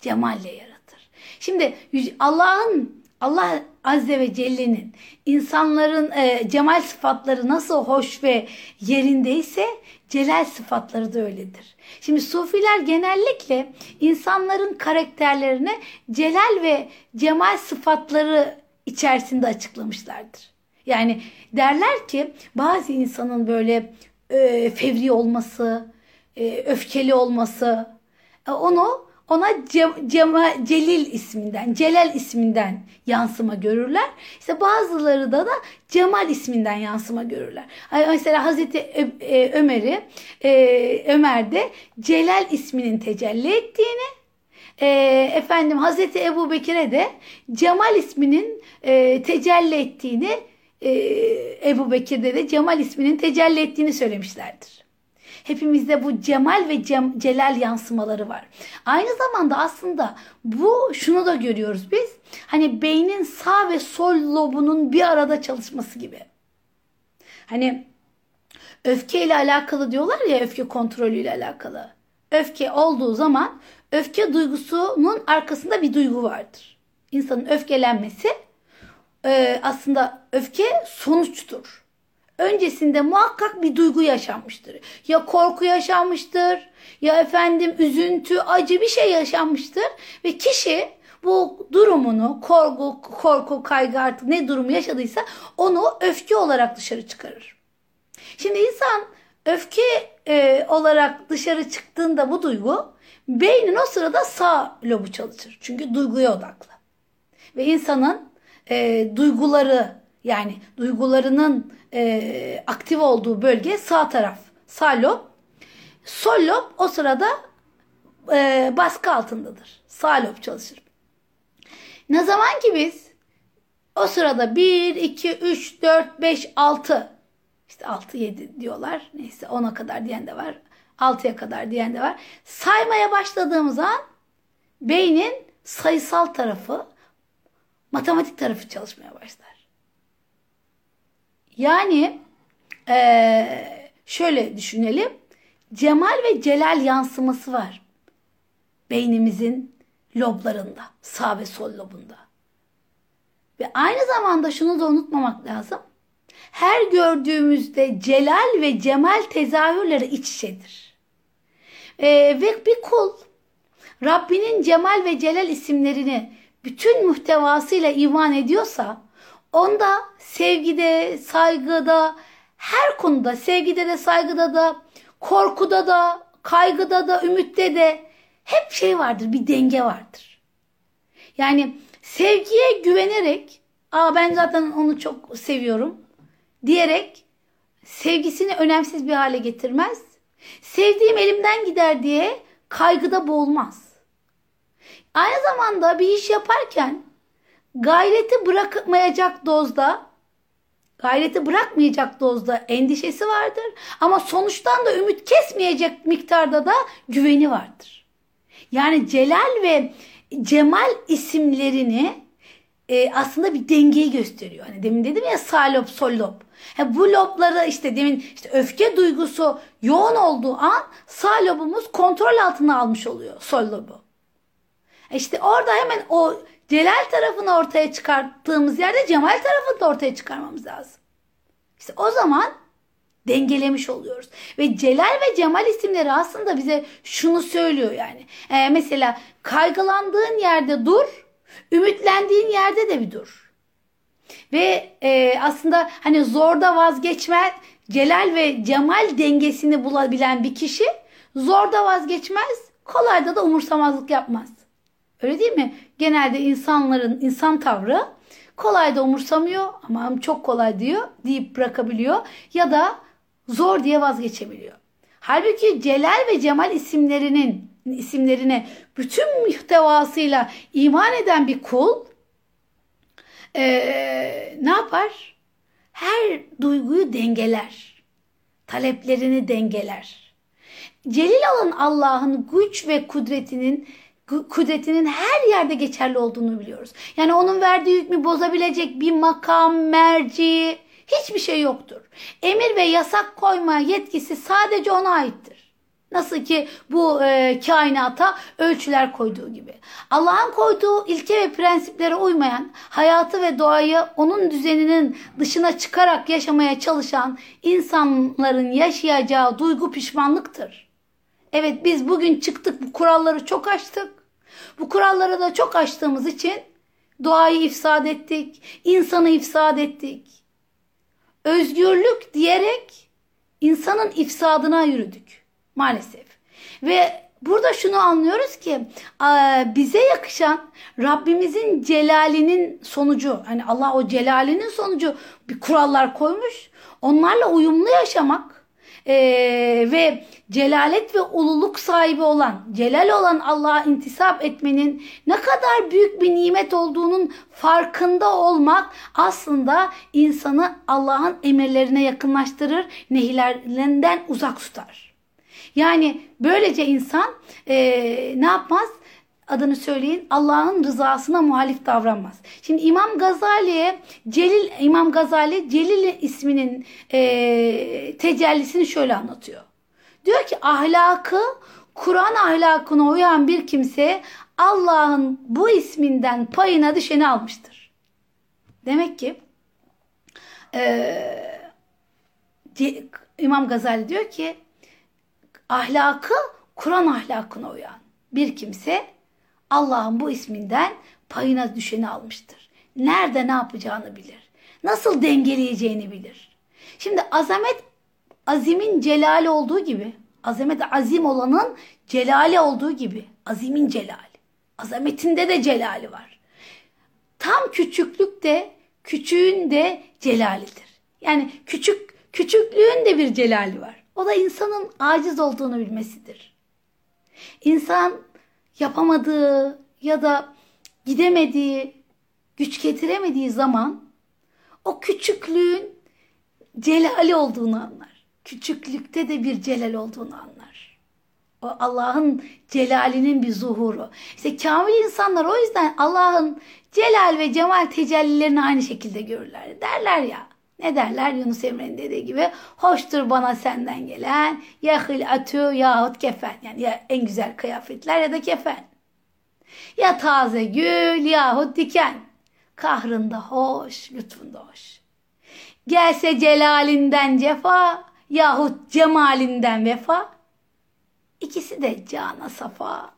cemalle yaratır. Şimdi Allah'ın Allah Azze ve Celle'nin insanların e, cemal sıfatları nasıl hoş ve yerindeyse celal sıfatları da öyledir. Şimdi sufiler genellikle insanların karakterlerini celal ve cemal sıfatları içerisinde açıklamışlardır. Yani derler ki bazı insanın böyle e, fevri olması, e, öfkeli olması e, onu ona Cem, Cema, Celil isminden, Celal isminden yansıma görürler. İşte bazıları da da Cemal isminden yansıma görürler. Mesela Hazreti e, Ömer'i e, Ömer'de Celal isminin tecelli ettiğini, e, efendim Hazreti Ebu Bekir'e de Cemal isminin e, tecelli ettiğini, e, Ebu Bekir'de de Cemal isminin tecelli ettiğini söylemişlerdir. Hepimizde bu cemal ve cem, celal yansımaları var. Aynı zamanda aslında bu şunu da görüyoruz biz. Hani beynin sağ ve sol lobunun bir arada çalışması gibi. Hani öfke ile alakalı diyorlar ya öfke kontrolü ile alakalı. Öfke olduğu zaman öfke duygusunun arkasında bir duygu vardır. İnsanın öfkelenmesi aslında öfke sonuçtur öncesinde muhakkak bir duygu yaşanmıştır. Ya korku yaşanmıştır ya efendim üzüntü, acı bir şey yaşanmıştır ve kişi bu durumunu korku, korku, kaygı artık ne durumu yaşadıysa onu öfke olarak dışarı çıkarır. Şimdi insan öfke e, olarak dışarı çıktığında bu duygu beynin o sırada sağ lobu çalışır. Çünkü duyguya odaklı. Ve insanın e, duyguları yani duygularının e, aktif olduğu bölge sağ taraf. Sağ lob. Sol lob o sırada e, baskı altındadır. Sağ lob çalışır. Ne zaman ki biz o sırada 1, 2, 3, 4, 5, 6 işte 6, 7 diyorlar. Neyse 10'a kadar diyen de var. 6'ya kadar diyen de var. Saymaya başladığımız an beynin sayısal tarafı matematik tarafı çalışmaya başlar. Yani ee, şöyle düşünelim. Cemal ve celal yansıması var. Beynimizin loblarında, sağ ve sol lobunda. Ve aynı zamanda şunu da unutmamak lazım. Her gördüğümüzde celal ve cemal tezahürleri iç içedir. Ee, ve bir kul Rabbinin cemal ve celal isimlerini bütün muhtevasıyla iman ediyorsa Onda sevgide, saygıda, her konuda, sevgide de, saygıda da, korkuda da, kaygıda da, ümitte de hep şey vardır, bir denge vardır. Yani sevgiye güvenerek, aa ben zaten onu çok seviyorum diyerek sevgisini önemsiz bir hale getirmez. Sevdiğim elimden gider diye kaygıda boğulmaz. Aynı zamanda bir iş yaparken gayreti bırakmayacak dozda gayreti bırakmayacak dozda endişesi vardır. Ama sonuçtan da ümit kesmeyecek miktarda da güveni vardır. Yani Celal ve Cemal isimlerini e, aslında bir dengeyi gösteriyor. Hani demin dedim ya sağ lob, sol bu lobları işte demin işte öfke duygusu yoğun olduğu an sağ lobumuz kontrol altına almış oluyor sol lobu. İşte orada hemen o celal tarafını ortaya çıkarttığımız yerde cemal tarafını da ortaya çıkarmamız lazım. İşte o zaman dengelemiş oluyoruz. Ve celal ve cemal isimleri aslında bize şunu söylüyor yani. Ee, mesela kaygılandığın yerde dur, ümitlendiğin yerde de bir dur. Ve e, aslında hani zorda vazgeçme, celal ve cemal dengesini bulabilen bir kişi zorda vazgeçmez, kolayda da umursamazlık yapmaz. Öyle değil mi? Genelde insanların insan tavrı kolay da umursamıyor ama çok kolay diyor deyip bırakabiliyor ya da zor diye vazgeçebiliyor. Halbuki Celal ve Cemal isimlerinin isimlerine bütün muhtevasıyla iman eden bir kul ee, ne yapar? Her duyguyu dengeler. Taleplerini dengeler. Celil olan Allah'ın güç ve kudretinin kudretinin her yerde geçerli olduğunu biliyoruz. Yani onun verdiği hükmü bozabilecek bir makam, merci hiçbir şey yoktur. Emir ve yasak koyma yetkisi sadece ona aittir. Nasıl ki bu e, kainata ölçüler koyduğu gibi. Allah'ın koyduğu ilke ve prensiplere uymayan, hayatı ve doğayı onun düzeninin dışına çıkarak yaşamaya çalışan insanların yaşayacağı duygu pişmanlıktır. Evet biz bugün çıktık bu kuralları çok aştık. Bu kuralları da çok aştığımız için doğayı ifsad ettik, insanı ifsad ettik. Özgürlük diyerek insanın ifsadına yürüdük maalesef. Ve burada şunu anlıyoruz ki bize yakışan Rabbimizin celalinin sonucu hani Allah o celalinin sonucu bir kurallar koymuş. Onlarla uyumlu yaşamak e, ve celalet ve ululuk sahibi olan, celal olan Allah'a intisap etmenin ne kadar büyük bir nimet olduğunun farkında olmak aslında insanı Allah'ın emirlerine yakınlaştırır, nehilerlerinden uzak tutar. Yani böylece insan e, ne yapmaz? Adını söyleyin Allah'ın rızasına muhalif davranmaz. Şimdi İmam Gazali'ye Celil İmam Gazali Celil isminin e, tecellisini şöyle anlatıyor. Diyor ki ahlakı Kur'an ahlakına uyan bir kimse Allah'ın bu isminden payına düşeni almıştır. Demek ki e, İmam Gazali diyor ki ahlakı Kur'an ahlakına uyan bir kimse Allah'ın bu isminden payına düşeni almıştır. Nerede ne yapacağını bilir. Nasıl dengeleyeceğini bilir. Şimdi azamet azimin celali olduğu gibi, azamet azim olanın celali olduğu gibi, azimin celali. Azametinde de celali var. Tam küçüklük de küçüğün de celalidir. Yani küçük küçüklüğün de bir celali var. O da insanın aciz olduğunu bilmesidir. İnsan yapamadığı ya da gidemediği, güç getiremediği zaman o küçüklüğün celali olduğunu anlar. Küçüklükte de bir celal olduğunu anlar. O Allah'ın celalinin bir zuhuru. İşte kamil insanlar o yüzden Allah'ın celal ve cemal tecellilerini aynı şekilde görürler. Derler ya. Ne derler Yunus Emre'nin dediği gibi hoştur bana senden gelen ya hilatü yahut kefen yani ya en güzel kıyafetler ya da kefen. Ya taze gül yahut diken kahrında hoş lütfunda hoş. Gelse celalinden cefa yahut cemalinden vefa ikisi de cana safa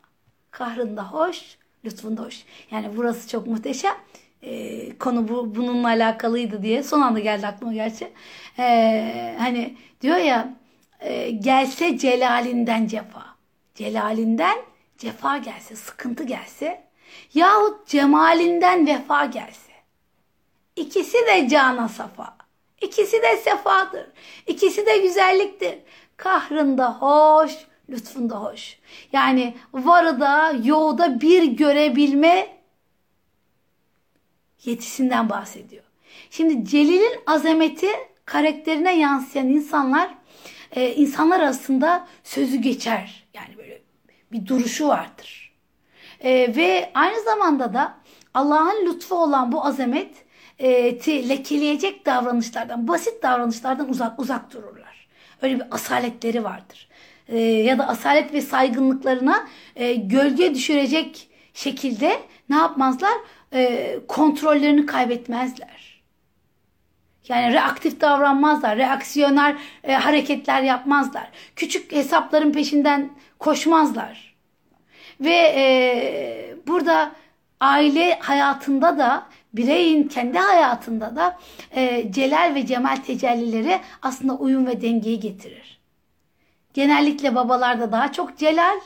kahrında hoş lütfunda hoş. Yani burası çok muhteşem e, konu bu, bununla alakalıydı diye son anda geldi aklıma gerçi. E, hani diyor ya e, gelse celalinden cefa. Celalinden cefa gelse, sıkıntı gelse yahut cemalinden vefa gelse. İkisi de cana safa. İkisi de sefadır. İkisi de güzelliktir. Kahrında hoş, lütfunda hoş. Yani varı da yoğu da bir görebilme yetisinden bahsediyor. Şimdi Celil'in azameti karakterine yansıyan insanlar e, insanlar arasında sözü geçer. Yani böyle bir duruşu vardır. E, ve aynı zamanda da Allah'ın lütfu olan bu azamet e, lekeleyecek davranışlardan, basit davranışlardan uzak uzak dururlar. Öyle bir asaletleri vardır. E, ya da asalet ve saygınlıklarına e, gölge düşürecek şekilde ne yapmazlar? e, kontrollerini kaybetmezler. Yani reaktif davranmazlar, reaksiyoner e, hareketler yapmazlar. Küçük hesapların peşinden koşmazlar. Ve e, burada aile hayatında da bireyin kendi hayatında da e, celal ve cemal tecellileri aslında uyum ve dengeyi getirir. Genellikle babalarda daha çok celal,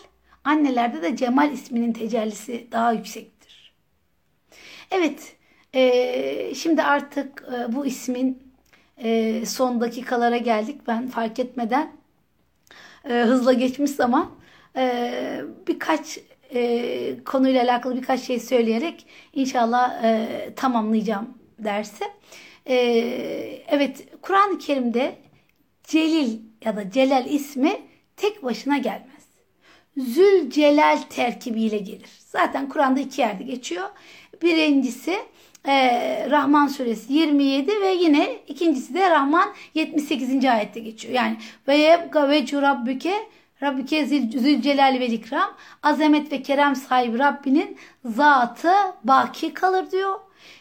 Annelerde de Cemal isminin tecellisi daha yüksektir. Evet, e, şimdi artık e, bu ismin e, son dakikalara geldik. Ben fark etmeden e, hızla geçmiş zaman e, birkaç e, konuyla alakalı birkaç şey söyleyerek inşallah e, tamamlayacağım dersi. E, evet, Kur'an-ı Kerim'de Celil ya da Celal ismi tek başına gelmez. Zülcelal terkibiyle gelir. Zaten Kur'an'da iki yerde geçiyor. Birincisi e, Rahman suresi 27 ve yine ikincisi de Rahman 78. ayette geçiyor. Yani ve yebga ve Rabbüke Rabbüke zülcelal ve ikram azamet ve kerem sahibi Rabbinin zatı baki kalır diyor.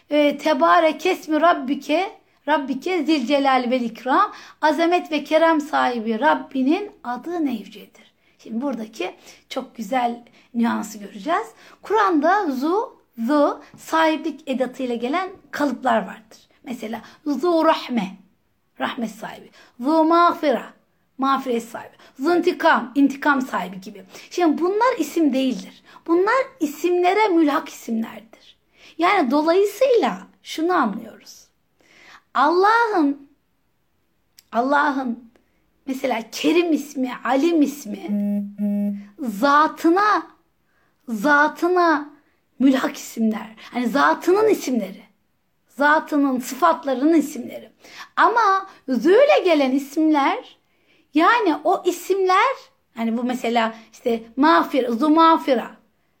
E, Tebarek esmi Rabbüke Rabbike zilcelal ve ikram azamet ve kerem sahibi Rabbinin adı nevcedir. Şimdi buradaki çok güzel nüansı göreceğiz. Kur'an'da zu, zu sahiplik edatıyla gelen kalıplar vardır. Mesela zu rahme, rahmet sahibi. Zu mağfira, mağfiret sahibi. Zu intikam, intikam sahibi gibi. Şimdi bunlar isim değildir. Bunlar isimlere mülhak isimlerdir. Yani dolayısıyla şunu anlıyoruz. Allah'ın Allah'ın mesela Kerim ismi, Alim ismi zatına zatına mülhak isimler. Hani zatının isimleri. Zatının sıfatlarının isimleri. Ama züyle gelen isimler yani o isimler hani bu mesela işte mağfir, zu mağfira.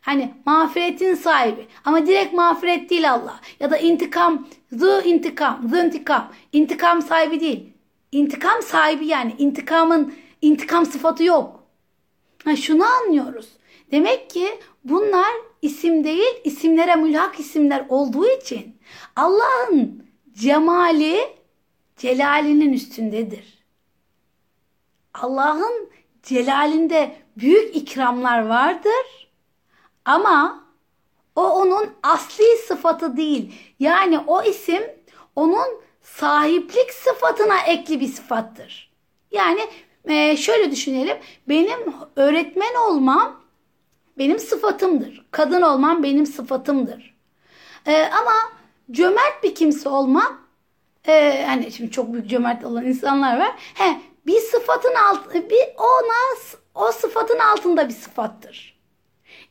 Hani mağfiretin sahibi ama direkt mağfiret değil Allah. Ya da intikam, zu intikam, zu intikam. İntikam sahibi değil. İntikam sahibi yani intikamın intikam sıfatı yok. Ha, şunu anlıyoruz. Demek ki bunlar isim değil, isimlere mülhak isimler olduğu için Allah'ın cemali celalinin üstündedir. Allah'ın celalinde büyük ikramlar vardır ama o onun asli sıfatı değil. Yani o isim onun sahiplik sıfatına ekli bir sıfattır. Yani e, şöyle düşünelim. Benim öğretmen olmam benim sıfatımdır. Kadın olmam benim sıfatımdır. E, ama cömert bir kimse olmam e, hani şimdi çok büyük cömert olan insanlar var. He, bir sıfatın alt bir ona o sıfatın altında bir sıfattır.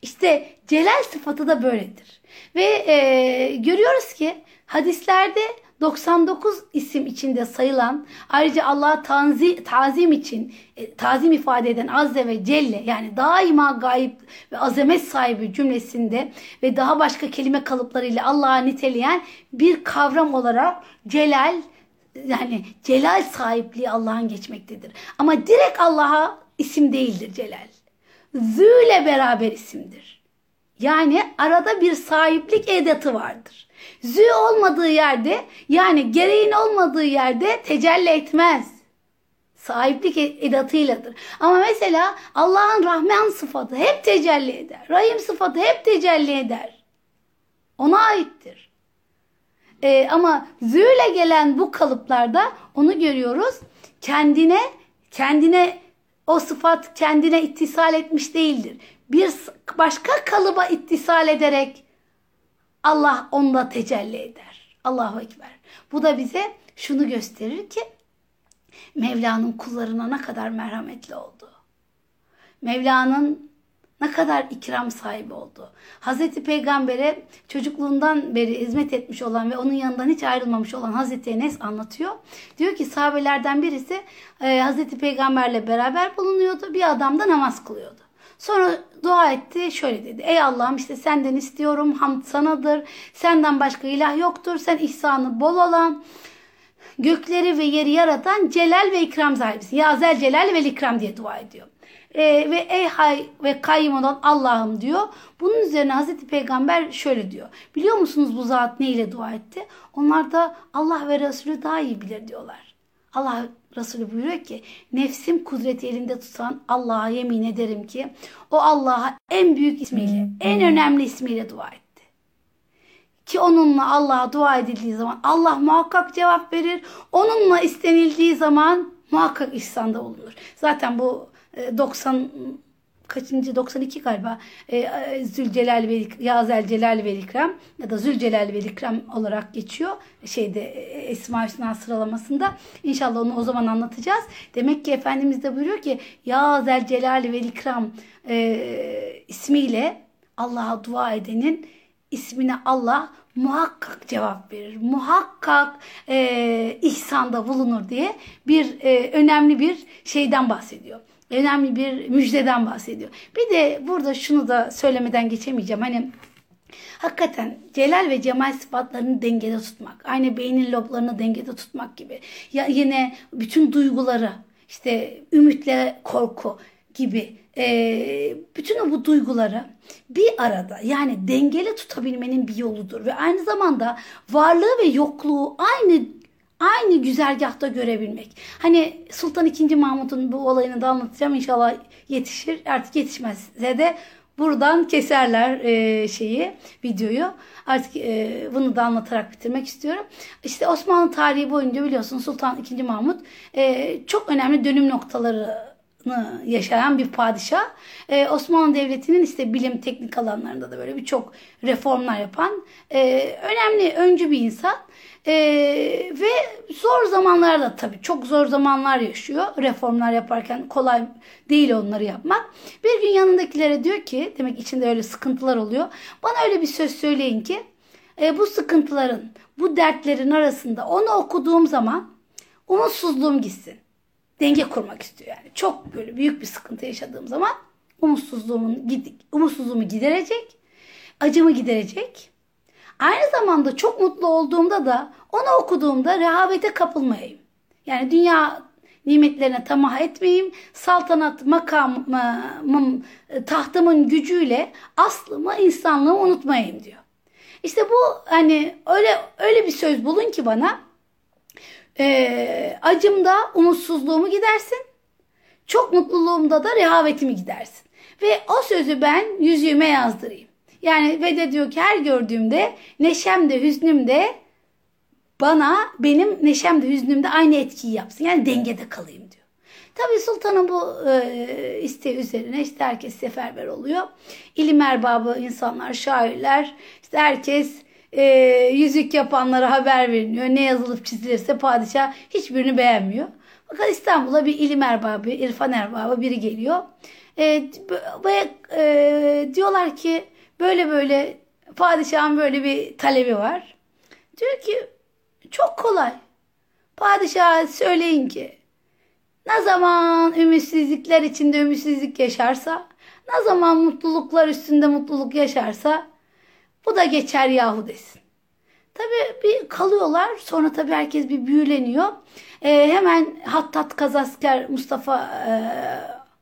İşte celal sıfatı da böyledir. Ve e, görüyoruz ki hadislerde 99 isim içinde sayılan ayrıca Allah'a tanzi, tazim için e, tazim ifade eden Azze ve Celle yani daima gayip ve azamet sahibi cümlesinde ve daha başka kelime kalıplarıyla Allah'a niteleyen bir kavram olarak celal yani celal sahipliği Allah'ın geçmektedir. Ama direkt Allah'a isim değildir celal. Zü ile beraber isimdir. Yani arada bir sahiplik edatı vardır. Zü olmadığı yerde yani gereğin olmadığı yerde tecelli etmez. Sahiplik edatıyladır. Ama mesela Allah'ın Rahman sıfatı hep tecelli eder. Rahim sıfatı hep tecelli eder. Ona aittir. Ee, ama züyle gelen bu kalıplarda onu görüyoruz. Kendine kendine o sıfat kendine ittisal etmiş değildir. Bir başka kalıba ittisal ederek Allah onda tecelli eder. Allahu Ekber. Bu da bize şunu gösterir ki Mevla'nın kullarına ne kadar merhametli oldu. Mevla'nın ne kadar ikram sahibi oldu. Hazreti Peygamber'e çocukluğundan beri hizmet etmiş olan ve onun yanından hiç ayrılmamış olan Hazreti Enes anlatıyor. Diyor ki sahabelerden birisi e, Hazreti Peygamberle beraber bulunuyordu. Bir adam da namaz kılıyordu. Sonra dua etti şöyle dedi. Ey Allah'ım işte senden istiyorum hamd sanadır. Senden başka ilah yoktur. Sen ihsanı bol olan gökleri ve yeri yaratan celal ve ikram sahibisin. Ya zel celal ve ikram diye dua ediyor. Ee, ve ey hay ve kayyum olan Allah'ım diyor. Bunun üzerine Hazreti Peygamber şöyle diyor. Biliyor musunuz bu zat ne ile dua etti? Onlar da Allah ve Resulü daha iyi bilir diyorlar. Allah Resulü buyuruyor ki nefsim kudreti elinde tutan Allah'a yemin ederim ki o Allah'a en büyük ismiyle, en önemli ismiyle dua etti. Ki onunla Allah'a dua edildiği zaman Allah muhakkak cevap verir. Onunla istenildiği zaman muhakkak ihsanda bulunur. Zaten bu 90 e, kaçıncı 92 galiba e, Zülcelal ve Yazel Celal ve İkram ya da Zülcelal ve İkram olarak geçiyor şeyde Esma Hüsna sıralamasında. İnşallah onu o zaman anlatacağız. Demek ki Efendimiz de buyuruyor ki Yazel Celal ve İkram e, ismiyle Allah'a dua edenin ismine Allah muhakkak cevap verir. Muhakkak e, ihsanda bulunur diye bir e, önemli bir şeyden bahsediyor. Önemli bir müjdeden bahsediyor. Bir de burada şunu da söylemeden geçemeyeceğim. Hani Hakikaten celal ve cemal sıfatlarını dengede tutmak, aynı beynin loblarını dengede tutmak gibi. Ya yine bütün duyguları, işte ümitle korku gibi e, bütün bu duyguları bir arada yani dengeli tutabilmenin bir yoludur ve aynı zamanda varlığı ve yokluğu aynı aynı güzergahta görebilmek. Hani Sultan II. Mahmut'un bu olayını da anlatacağım inşallah yetişir. Artık yetişmezse de buradan keserler e, şeyi videoyu. Artık e, bunu da anlatarak bitirmek istiyorum. İşte Osmanlı tarihi boyunca biliyorsun Sultan II. Mahmut e, çok önemli dönüm noktaları yaşayan bir padişah. Ee, Osmanlı Devleti'nin işte bilim teknik alanlarında da böyle birçok reformlar yapan e, önemli öncü bir insan. E, ve zor zamanlarda tabii çok zor zamanlar yaşıyor. Reformlar yaparken kolay değil onları yapmak. Bir gün yanındakilere diyor ki demek içinde öyle sıkıntılar oluyor. Bana öyle bir söz söyleyin ki e, bu sıkıntıların, bu dertlerin arasında onu okuduğum zaman umutsuzluğum gitsin denge kurmak istiyor yani. Çok böyle büyük bir sıkıntı yaşadığım zaman umutsuzluğumun umutsuzluğumu giderecek, acımı giderecek. Aynı zamanda çok mutlu olduğumda da onu okuduğumda rehavete kapılmayayım. Yani dünya nimetlerine tamah etmeyeyim. Saltanat makamım, tahtımın gücüyle aslımı, insanlığımı unutmayayım diyor. İşte bu hani öyle öyle bir söz bulun ki bana e, acımda umutsuzluğumu gidersin. Çok mutluluğumda da rehavetimi gidersin. Ve o sözü ben yüzüğüme yazdırayım. Yani ve de diyor ki her gördüğümde neşem de hüznüm de bana benim neşem de hüznüm de aynı etkiyi yapsın. Yani dengede kalayım diyor. Tabi sultanın bu e, isteği üzerine işte herkes seferber oluyor. İlim erbabı insanlar, şairler, işte herkes e, yüzük yapanlara haber veriliyor. Ne yazılıp çizilirse padişah hiçbirini beğenmiyor. Fakat İstanbul'a bir ilim erbabı, irfan erbabı biri geliyor. E, ve e, diyorlar ki böyle böyle padişahın böyle bir talebi var. Diyor ki çok kolay. Padişah söyleyin ki ne zaman ümitsizlikler içinde ümitsizlik yaşarsa, ne zaman mutluluklar üstünde mutluluk yaşarsa bu da geçer yahu desin. Tabi bir kalıyorlar. Sonra tabi herkes bir büyüleniyor. Ee, hemen Hattat Kazasker Mustafa e,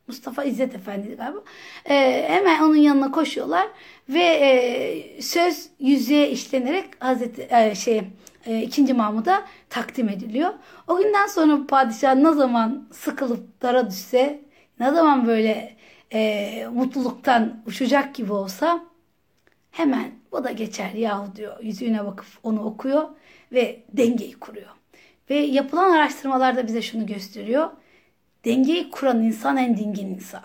Mustafa İzzet Efendi galiba. Ee, hemen onun yanına koşuyorlar ve e, söz yüzüğe işlenerek Hazreti e, şey e, 2. Mahmud'a takdim ediliyor. O günden sonra padişah ne zaman sıkılıp dara düşse, ne zaman böyle e, mutluluktan uçacak gibi olsa hemen bu da geçer yahu diyor. Yüzüğüne bakıp onu okuyor ve dengeyi kuruyor. Ve yapılan araştırmalar da bize şunu gösteriyor. Dengeyi kuran insan en dingin insan.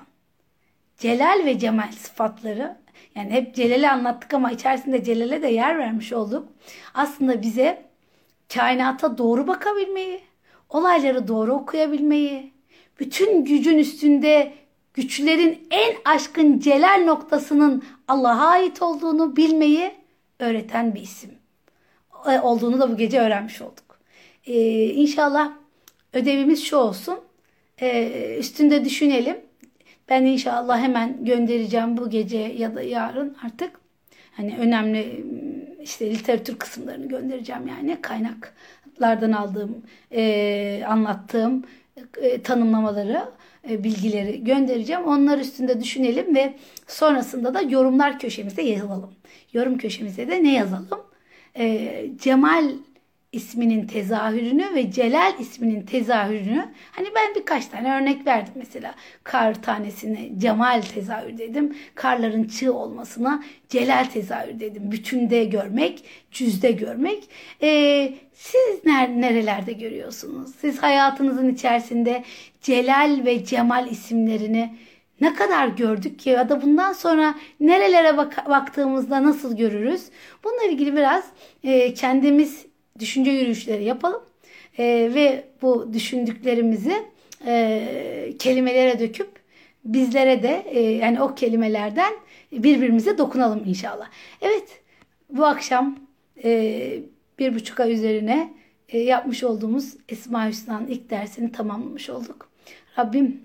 Celal ve cemal sıfatları yani hep Celal'i anlattık ama içerisinde Celal'e de yer vermiş olduk. Aslında bize kainata doğru bakabilmeyi, olayları doğru okuyabilmeyi, bütün gücün üstünde güçlerin en aşkın celal noktasının Allah'a ait olduğunu bilmeyi öğreten bir isim. E, olduğunu da bu gece öğrenmiş olduk. Ee, inşallah ödevimiz şu olsun. Ee, üstünde düşünelim. Ben inşallah hemen göndereceğim bu gece ya da yarın artık. Hani önemli işte literatür kısımlarını göndereceğim yani kaynaklardan aldığım, e, anlattığım e, tanımlamaları bilgileri göndereceğim. Onlar üstünde düşünelim ve sonrasında da yorumlar köşemizde yazalım. Yorum köşemizde de ne yazalım? E, Cemal isminin tezahürünü ve Celal isminin tezahürünü hani ben birkaç tane örnek verdim mesela. Kar tanesine Cemal tezahür dedim karların çığ olmasına Celal tezahür dedim. Bütünde görmek cüzde görmek. Ee, siz nerelerde görüyorsunuz? Siz hayatınızın içerisinde Celal ve Cemal isimlerini ne kadar gördük ki ya da bundan sonra nerelere bak- baktığımızda nasıl görürüz? Bununla ilgili biraz e, kendimiz düşünce yürüyüşleri yapalım E, ve bu düşündüklerimizi e, kelimelere döküp bizlere de e, yani o kelimelerden birbirimize dokunalım inşallah. Evet bu akşam e, bir buçuk ay üzerine e, yapmış olduğumuz Esma Hüsna'nın ilk dersini tamamlamış olduk. Rabbim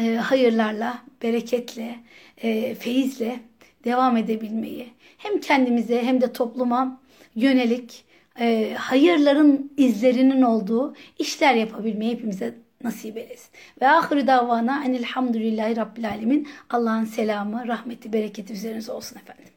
e, hayırlarla, bereketle, e, feyizle devam edebilmeyi hem kendimize hem de topluma yönelik e, hayırların izlerinin olduğu işler yapabilmeyi hepimize nasip eylesin. Ve ahir davana enilhamdülillahi rabbil alemin. Allah'ın selamı, rahmeti, bereketi üzerinize olsun efendim.